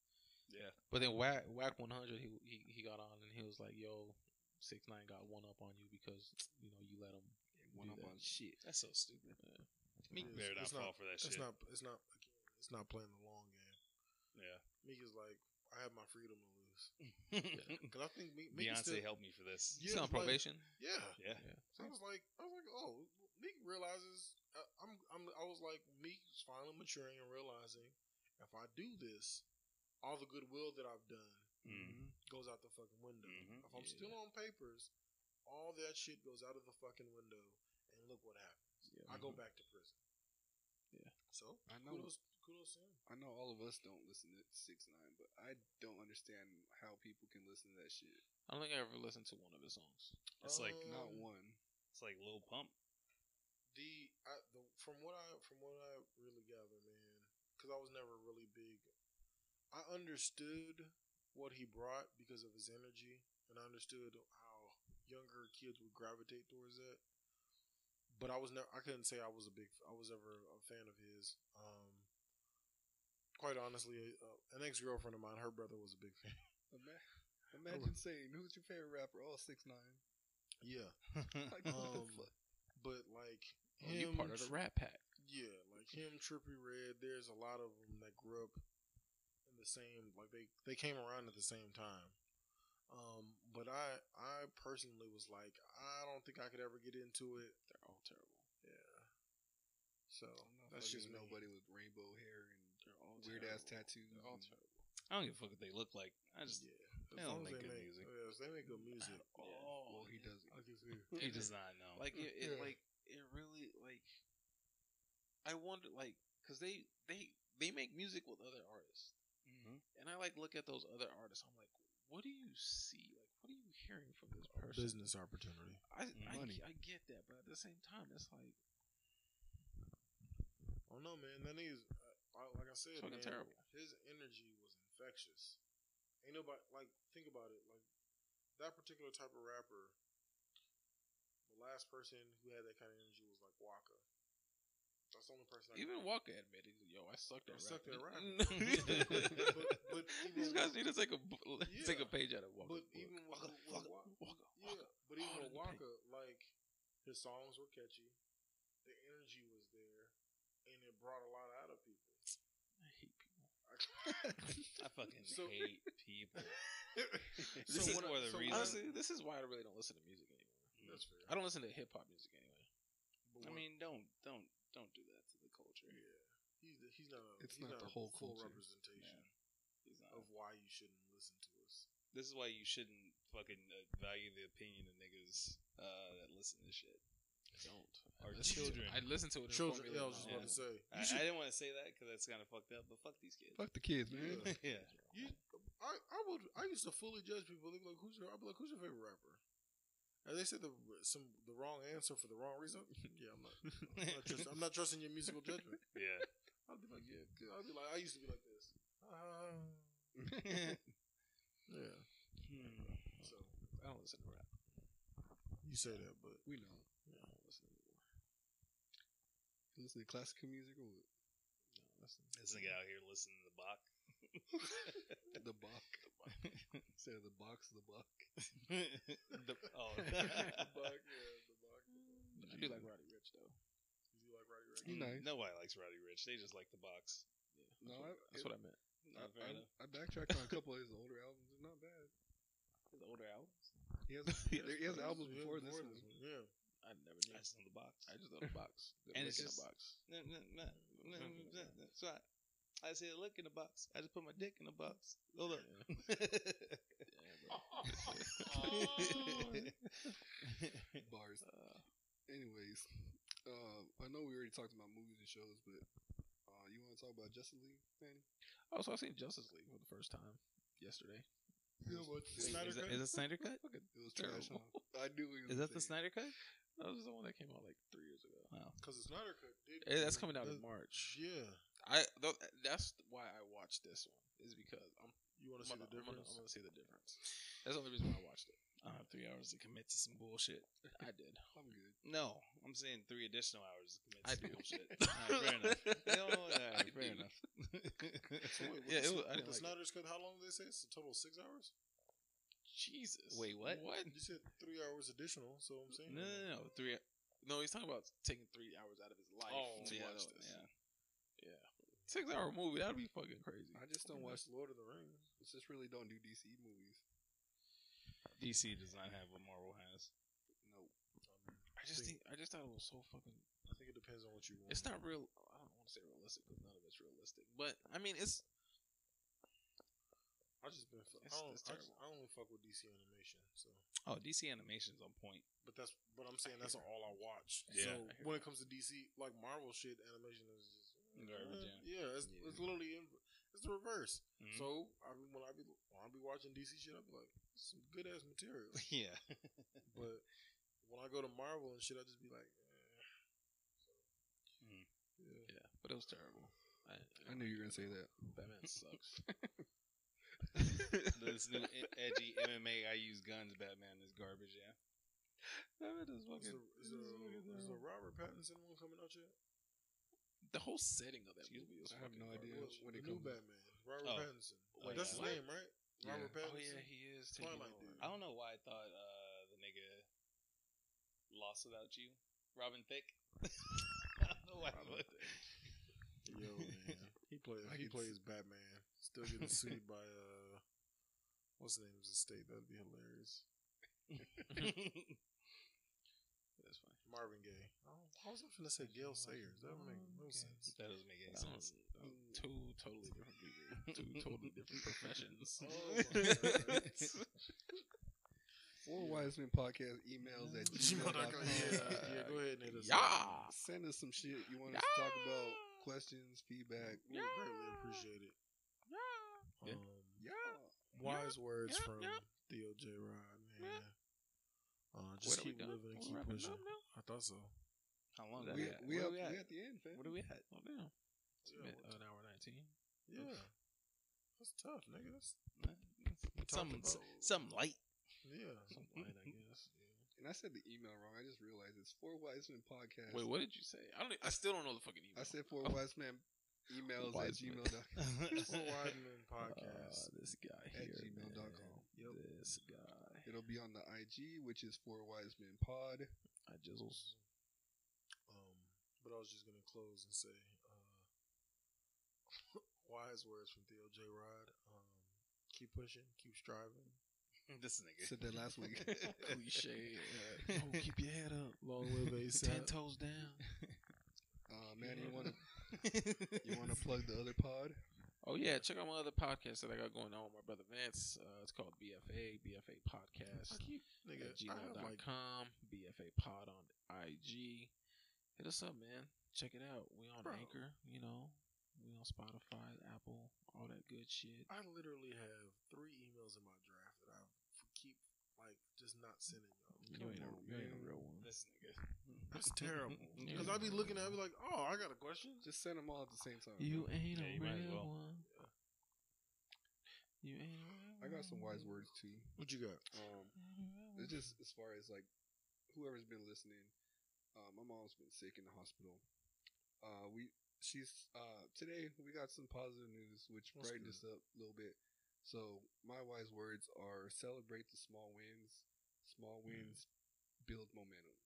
Yeah. But then Wack Wack 100, he he he got on and he was like, "Yo, six nine got one up on you because you know you let him one up that on shit. That's so stupid. Yeah. Meek It's- better not it's fall for that It's shit. not. It's not. Again, it's not playing the long game. yeah. Meek is like, I have my freedom to lose because I think Meek, Meek Beyonce still, helped me for this. He's Yeah, on like- probation. Yeah. Yeah. Yeah. So I was like, I was like, oh, Meek realizes. I, I'm, I'm. I was like, Meek's finally maturing and realizing if I do this, all the goodwill that I've done Mm. goes out the fucking window. Mhm. If I'm Yeah. still on papers, all that shit goes out of the fucking window, and look what happens. Yeah. I go back to prison. Yeah. So I know kudos, kudos to him. I know all of us don't listen to six nine, but I don't understand how people can listen to that shit. I don't think I ever listened to one of his songs. It's like Not Um, one. it's like Lil Pump. The, I, the from what I from what I really gather, man, because I was never really big. I understood what he brought because of his energy, and I understood how younger kids would gravitate towards that. But I was never. I couldn't say I was a big. I was ever a fan of his. Um, quite honestly, uh, an ex girlfriend of mine, her brother was a big fan. Ima- Imagine saying, "Who's your favorite rapper?" Oh, six nine. Yeah, Like Um, but like Oh, you part of the Rat Pack. Yeah, like him, Trippie Redd. There's a lot of them that grew up in the same. Like they they came around at the same time. Um, but I I I personally was like, I don't think I could ever get into it. They're all terrible. Yeah. So I'm that's just me. nobody with rainbow hair and They're all weird ass tattoos. They're all terrible. I don't give a fuck what they look like. I just yeah. they As don't long as make they good make music. Yeah, they make good music. Oh, well, he doesn't. I can see. he does not know. like it, it Yeah. like it really like I wonder like because they they they make music with other artists Mhm. and I like look at those other artists I'm like what do you see like what are you hearing from this person Business opportunity. I, I Money. I get that but at the same time it's like I don't know, man. That nigga's uh, like I said, man, terrible. His energy was infectious. Ain't nobody like think about it. Like that particular type of rapper. The last person who had that kind of energy was like Waka. That's the only person. I even think Waka admitted yo I sucked I at sucked at rapping." but, but these guys need to take a Yeah. take a page out of Waka But even with, Waka, with Waka, Waka, yeah, Waka. but even Hard with in. Waka, like his songs were catchy, the energy was there, and it brought a lot out of people. I hate people I fucking So- hate people. So This is when I- for the so when honestly this is why I really don't listen to music anymore That's fair. I don't listen to hip hop music anyway But I when- mean, don't don't don't do that to the culture. yeah, he's the, he's not. A, It's he's not the a whole full culture. representation He's not. of why you shouldn't listen to us. This is why you shouldn't fucking uh, value the opinion of niggas uh, that listen to shit. don't Or I listen to- children. I listen to it in Children, formula yeah, I was just now. about to say. I, should, I didn't want to say that because that's kind of fucked up, but fuck these kids. Fuck the kids, man. yeah. you, I, I would. I used to fully judge people. They'd be like, "Who's your?" I'd be like, "Who's your favorite rapper?" And they said the some the wrong answer for the wrong reason. yeah, I'm not. I'm not, trust, I'm not trusting your musical judgment. yeah. I'd be like, yeah. I'd be like, I used to be like this. Uh, yeah. Hmm. So I don't listen to rap. you say that, but we know. I don't listen anymore. You listen to classical music or what? No, listen. This nigga out here listening to Bach. The Bach. Instead of the box, the Bach. the, oh. the Bach, yeah, the Bach. I do like Roddy Ricch though. You like Roddy Ricch? He's nice. Nobody likes Roddy Ricch. They just like the box. Yeah, No, that's, I- what, that's what I meant. I, Not I, enough. I backtracked on a couple of his older albums. They're not bad. His older albums. He has he has, he has albums Yeah, before this one. Yeah. I never knew. I just know the box. I just know the box. The And it's in just- the box. No, no, no, no, no, no, That's right. I said, look in the box. I just put my dick in the box. Hold up. Bars. Uh, Anyways, uh, I know we already talked about movies and shows, but uh, you want to talk about Justice League, Manny? oh, so I seen Justice League for the first time yesterday. Yeah, but Wait, Snyder is, that, Cut? is that Snyder Cut? Fucking It was trash. Terrible. Huh? I knew he was. Is that the Snyder Cut? That was the one that came out like three years ago. Wow. Because the Snyder Cut did. That's coming out in March. Yeah. I th- that's why I watched this one is because I'm, You want to see gonna, the difference? I'm gonna see the difference. That's the only reason why I watched it. I have three hours to commit to some bullshit. I did. I'm good. No, I'm saying three additional hours to commit to I some do. bullshit. All right, fair enough. Know, all right, I fair do. enough. So wait, Yeah, the, it was- I the like. Snyder's Cut, how long did they say? It's a total of six hours? Jesus. Wait, what? What? You said three hours additional, so I'm saying. no, no, no. Three. No, he's talking about taking three hours out of his life Oh, to yeah, watch this. yeah. Six hour movie. That'd be fucking crazy. I just don't watch. Lord of the Rings. I just really don't do DC movies. DC does not have what Marvel has. No. I just think. I just thought it was so fucking. I think it depends on what you want. It's not real. I don't want to say realistic because none of it's realistic. But I mean, it's I just been. Fu- It's- I, don't, it's I, just. I only fuck with DC animation. So, Oh, DC Animation's on point. but that's. But I'm saying that's all I watch. Yeah. So I when it comes to DC, like Marvel shit, animation is just Garbage, eh, Yeah, it's, Yeah. it's literally in, it's the reverse. Mhm. So I mean, when I be when I be watching DC shit, I be like, some good ass material. yeah. but when I go to Marvel and shit, I just be like, eh. So, Mm. yeah. yeah, but it was terrible. I, I knew you were gonna say that. Batman sucks. this new edgy MMA I use guns Batman is garbage, yeah. Batman is Is fucking. is, is the, fucking is the. Robert Pattinson one coming out yet? The whole setting of that Excuse movie is I have fucking no idea. What, when the new comes. Batman, Robert Oh. Pattinson. Wait, That's his name, right? Yeah. Robert Oh yeah, he is Twilight dude. I don't know why I thought uh, the nigga lost without you. Robin Thicke. I don't know why. Robin Thicke. Yo, man, he plays. I He plays Batman. Still getting sued by uh, what's the name of his estate? That'd be hilarious. That's fine. Marvin Gaye. Oh, I was going to say Gale Sayers. That would make no sense. that doesn't make any sense. was- two totally different people. Two totally different professions. Oh. Four Wise Men podcast emails at Gmail.com. gmail.com. Yeah, yeah, go ahead and hit us. Yeah. up. Send us some shit you want us to talk about, questions, feedback. We would greatly appreciate it. Yeah. Um, Yeah. wise words yeah, from yeah. Theo J. Rod, man. Uh, just are we keep living and keep pushing. I thought so. How long? We, are we at? we, Where up, we we at? at the end, fam. What are we at? Oh damn! It's Yeah, been what- an hour nineteen. Yeah. That's tough, nigga. That's Something, talked about- something light. yeah. Something light, I guess. Yeah. And I said the email wrong. I just realized it's Four Wise Men podcast. Wait, what did you say? I don't. I still don't know the fucking email. I said Four Oh. Wise Men emails at Wise Men. gmail.com. Four Wise Men podcast. Uh, this guy here. At here, gmail.com. man. Yep. This guy. It'll be on the IG, which is Four Wise Men Pod. I just. Um, but I was just gonna close and say, uh, wise words from Theo J. Rod. Um, keep pushing, keep striving. this nigga. Said that last week. Cliche. Uh, oh, keep your head up. Long live ASAP. Ten toes down. Uh, man, you want to you want to plug the other pod? Oh yeah, check out my other podcast that I got going on with my brother Vance. Uh, it's called BFA BFA Podcast. I keep nigga. at I like BFA Pod on IG. Hit us up, man. Check it out. We on Bro. Anchor, you know. We on Spotify, Apple, all that good shit. I literally have three emails in my draft that I keep like just not sending. You ain't, a, you ain't a real one. this nigga. That's terrible. Because ain't I be looking at, it, I be like, oh, I got a question. Just send them all at the same time. You bro. ain't Yeah, a you real well. one. You ain't a real I got some wise one. words too. What you got? Um, it's just as far as like whoever's been listening. Uh, my mom's been sick in the hospital. Uh, we she's uh today we got some positive news which That's brightened us up a little bit. So my wise words are celebrate the small wins. Small wins build momentum.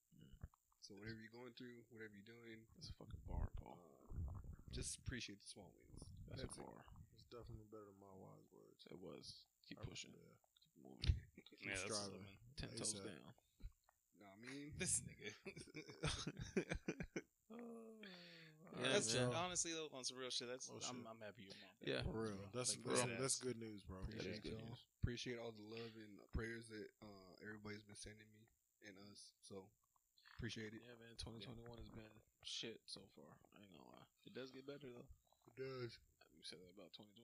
So whatever you're going through, whatever you're doing, That's a fucking bar, Paul. uh, just appreciate the small wins. That's, That's a it. It's definitely better than my wise words. It was. Keep I- pushing. yeah. Keep moving. Keep Yeah, striving. something. Ten toes ASAP. down. Nah, I mean, This nigga. Yeah, that's man. honestly though, on some real shit. That's Oh, I'm, shit. I'm happy your mom. Yeah. For real. That's Like, that's, bro. that's good news, bro. That is appreciate good y'all. news. Appreciate all the love and prayers that uh, everybody's been sending me and us. So appreciate it. Yeah, man. 2021 has been shit so far. I ain't gonna lie. It does get better though. It does. You said that about 2020.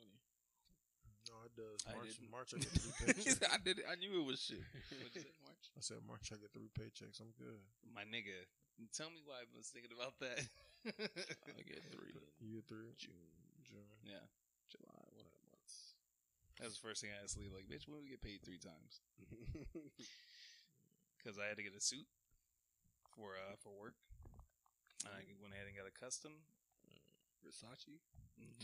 No, it does. I March, didn't. March, I get three paychecks. I did. It. I knew it was shit. What'd you say, March? I said March, I get three paychecks. I'm good. My nigga, tell me why I was thinking about that. I get three in You get three. June, June. yeah, July, one of the months. that's the first thing I asked Lee. Like, bitch, when we get paid three times? Because I had to get a suit for uh for work. And I went ahead and got a custom. Versace.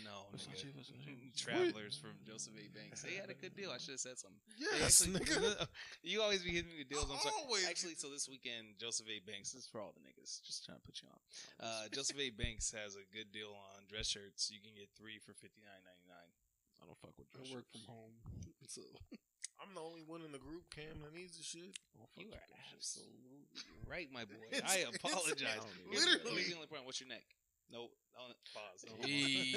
No, nigga. Travelers from Joseph A. Banks. They had a good deal. I should have said something. Yes, nigga. you always be hitting me with deals. I'm sorry. Always. Actually, so this weekend, Joseph A. Banks. This is for all the niggas. Just trying to put you on. Uh, Joseph A. Banks has a good deal on dress shirts. You can get three for fifty nine ninety nine. I don't fuck with I dress work from home, so I'm the only one in the group, Cam, that needs the shit. I don't fuck You with are dress shirts. absolutely right, my boy. I apologize. literally. Here's the only point. What's your neck? Nope. On pause. Hold on. Hey,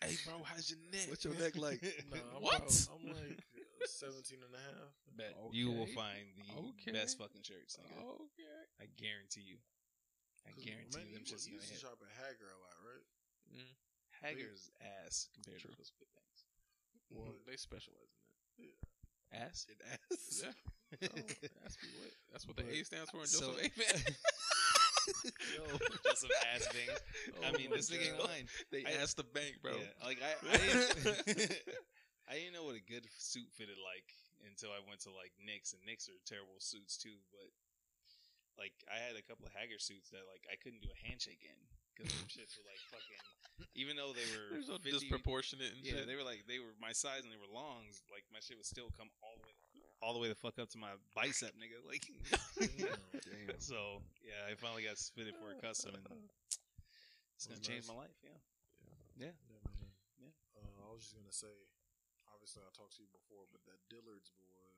hey, bro, how's your neck? what's your neck like? Nah, I'm What? about- I'm like uh, 17 and a half. Bet you will find the Okay. best fucking shirts. Nigga. Okay. I guarantee you. I 'Cause, guarantee man, you them you, shit's you gonna used to shop at Haggar a lot, right? Haggar's ass compared True. to those big things. Well, They specialize in that. Ass? It ass. Yeah. Oh, that's be lit. That's what the A stands for in So- Joseph A. Yo, just some ass thing. I Oh mean, this nigga ain't lying. They I- asked the bank, bro. Yeah, like I, I didn't, I didn't know what a good suit fitted like until I went to like Knicks, and Knicks are terrible suits too. But like, I had a couple of Haggar suits that like I couldn't do a handshake in because them shits were like fucking. Even though they were so 50 disproportionate and yeah, shit. they were like they were my size and they were longs. Like my shit would still come all the way, all the way the fuck up to my bicep, nigga. Like, Damn. so yeah, I finally got fitted for a custom, and it's gonna change nice. my life. Yeah. Yeah, man. Yeah. Uh, I was just gonna say, obviously I talked to you before, but that Dillard's boy,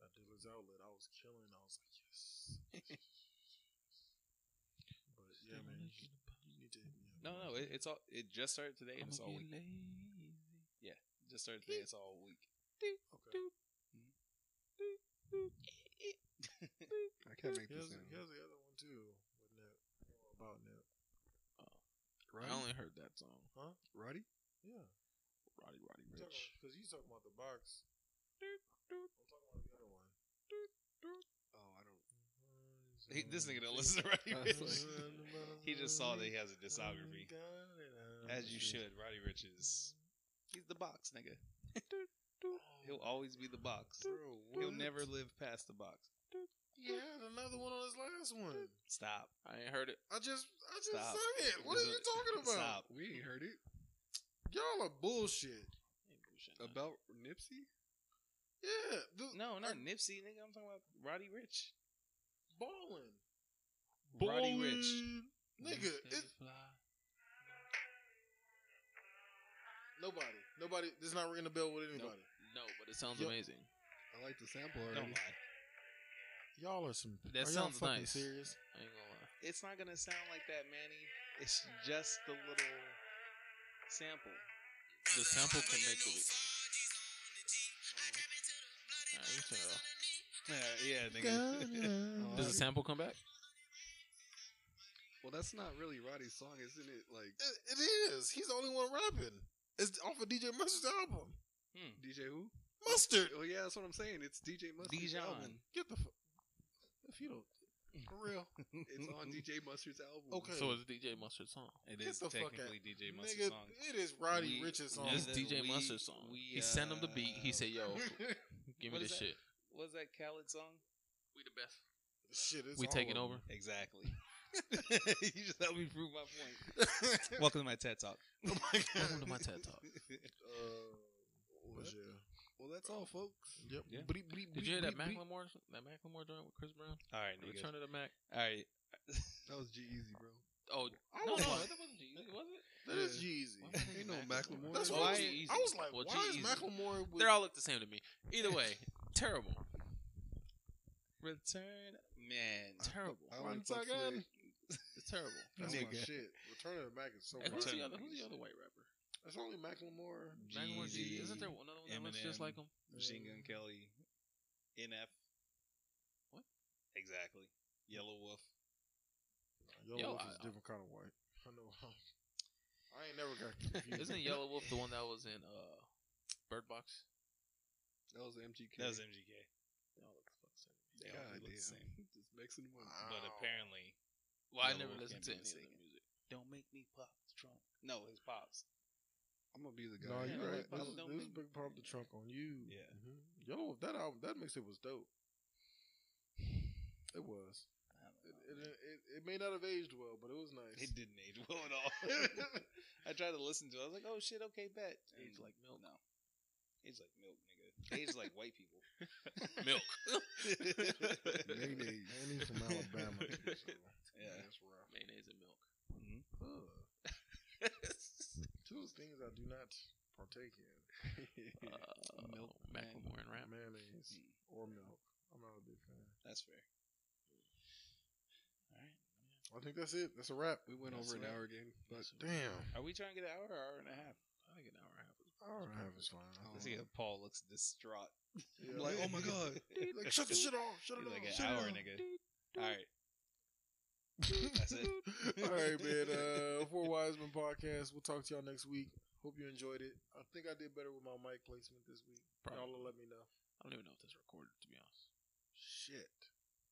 that Dillard's outlet. I was killing. I was like, yes. but yeah, man, you, you need to hit me up. No, no, it, it's all. It just started today, and it's all week. Yeah, just started today. It's all week. Okay. I can't make Here's, this sound. here's the other one too. With Nip. About Nip. Oh. I only heard that song. Huh? Roddy? Yeah. Roddy Roddy Ricch. Because you talking about the box. I'm talking about the other one. Oh, I don't. He, this nigga don't listen to Roddy Ricch. he just saw that he has a discography, as you should. Roddy Ricch is. He's the box, nigga. He'll always be the box. Bro, He'll never live past the box. He had another one on his last one. Stop. I ain't heard it. I just, I just Stop. sang it. What are you talking about? Stop. We ain't heard it. Y'all are bullshit. Bullshit, nah. About Nipsey? Yeah, the, No, not I- Nipsey, nigga. I'm talking about Roddy Ricch. balling. Roddy Ricch. Nigga, it's fly. nobody. Nobody. This is not ringing a bell with anybody. No, but it sounds Yo- amazing. I like the sample Don't already. lie. Y'all are some. That are y'all sounds fucking nice. serious? I ain't gonna lie. It's not gonna sound like that, Manny. It's just the little sample. The sample can make the beat. Alright, you turn it off. Yeah, yeah, nigga. Oh, Does the sample come back? Well, that's not really Roddy's song, isn't it? Like It, it is. He's the only one rapping. It's off of DJ Mustard's album. Hmm. DJ who? Mustard. Oh yeah, that's what I'm saying. It's DJ Mustard's Dijon. album. Get the. Fu- if you don't, for real. It's on DJ Mustard's album. Okay. So it's DJ Mustard's song. It Get is the technically out. DJ Nigga, Mustard's song. it is Roddy We- Ricch's song. It's DJ we- Mustard's song. we, he sent him the beat. He uh, said, "Yo, give me what this that? shit. What's that Khaled song? We the best. Shit, it's We taking over. Exactly. you just helped me prove my point. Welcome to my TED Talk. oh my god. Welcome to my TED Talk. Uh, What? but yeah. Well, that's all, folks. Yep. Yeah. Bleep, bleep, Did you hear bleep, that bleep, bleep. Macklemore? That Macklemore joint with Chris Brown? All right, nigga. Return of the Mac. All right. That was G-Eazy, bro. Oh I no, no, like- that wasn't Jeezy, was it? That is Jeezy. Why am I thinking Ain't no Macklemore. That's Why why I was, G-Eazy? I was like, Well, why is G-Eazy. Macklemore with They all look the same to me. Either way, terrible, Return, man. terrible. I Once only fucks again. It's terrible. That's my shit. Return of the Mac is so Hey, who's the other? Who's the other white rapper? That's only Macklemore. Macklemore Jeezy. Jeezy, Isn't there another one that looks just like him? Machine Gun Kelly, NF. What? Exactly. Yelawolf. Yellow Yo, Wolf is a different kind of white. I know. I ain't never got confused. Isn't Yelawolf the one that was in uh Bird Box? That was MGK. That was MGK. They all look the fuck same. They God all look the same. Just mixing them up. But apparently, Well, I Yellow never Wolf listened can't to be any of mistaken. the music. don't make me pop the trunk. No, his pops. I'm gonna be the guy. No, you're right. but This, don't this make- big pop the trunk on you. Yeah. Mhm. Yellow Wolf. That album, that mixtape was dope. It was. It, it, it, it may not have aged well, but it was nice. It didn't age well at all. I tried to listen to it. I was like, oh shit, okay, bet. And Aged like milk. No. Aged like milk, nigga. Aged like white people. Milk. Mayonnaise. And he's from Alabama. too, so Yeah. that's rough. Mayonnaise and milk. Mhm. Ugh. Two things I do not partake in: Uh, Milk, Macklemore and rap. mayonnaise Mm. or milk. I'm not a big fan. That's fair. All right. I think that's it. That's a wrap. We went That's over an hour again, but Damn. Are we trying to get an hour or hour and a half? I think an hour and a half is Hour and a half is fine. Oh. Let's see how Paul looks distraught. Yeah. Like, oh my god. like, shut the shit off. Shut it He's off. like an shut it hour, off. nigga. All right. That's it. All right, man. Uh, Four Wiseman podcast. We'll talk to y'all next week. Hope you enjoyed it. I think I did better with my mic placement this week. Y'all Probably. will let me know. I don't even know if this recorded, to be honest. Shit.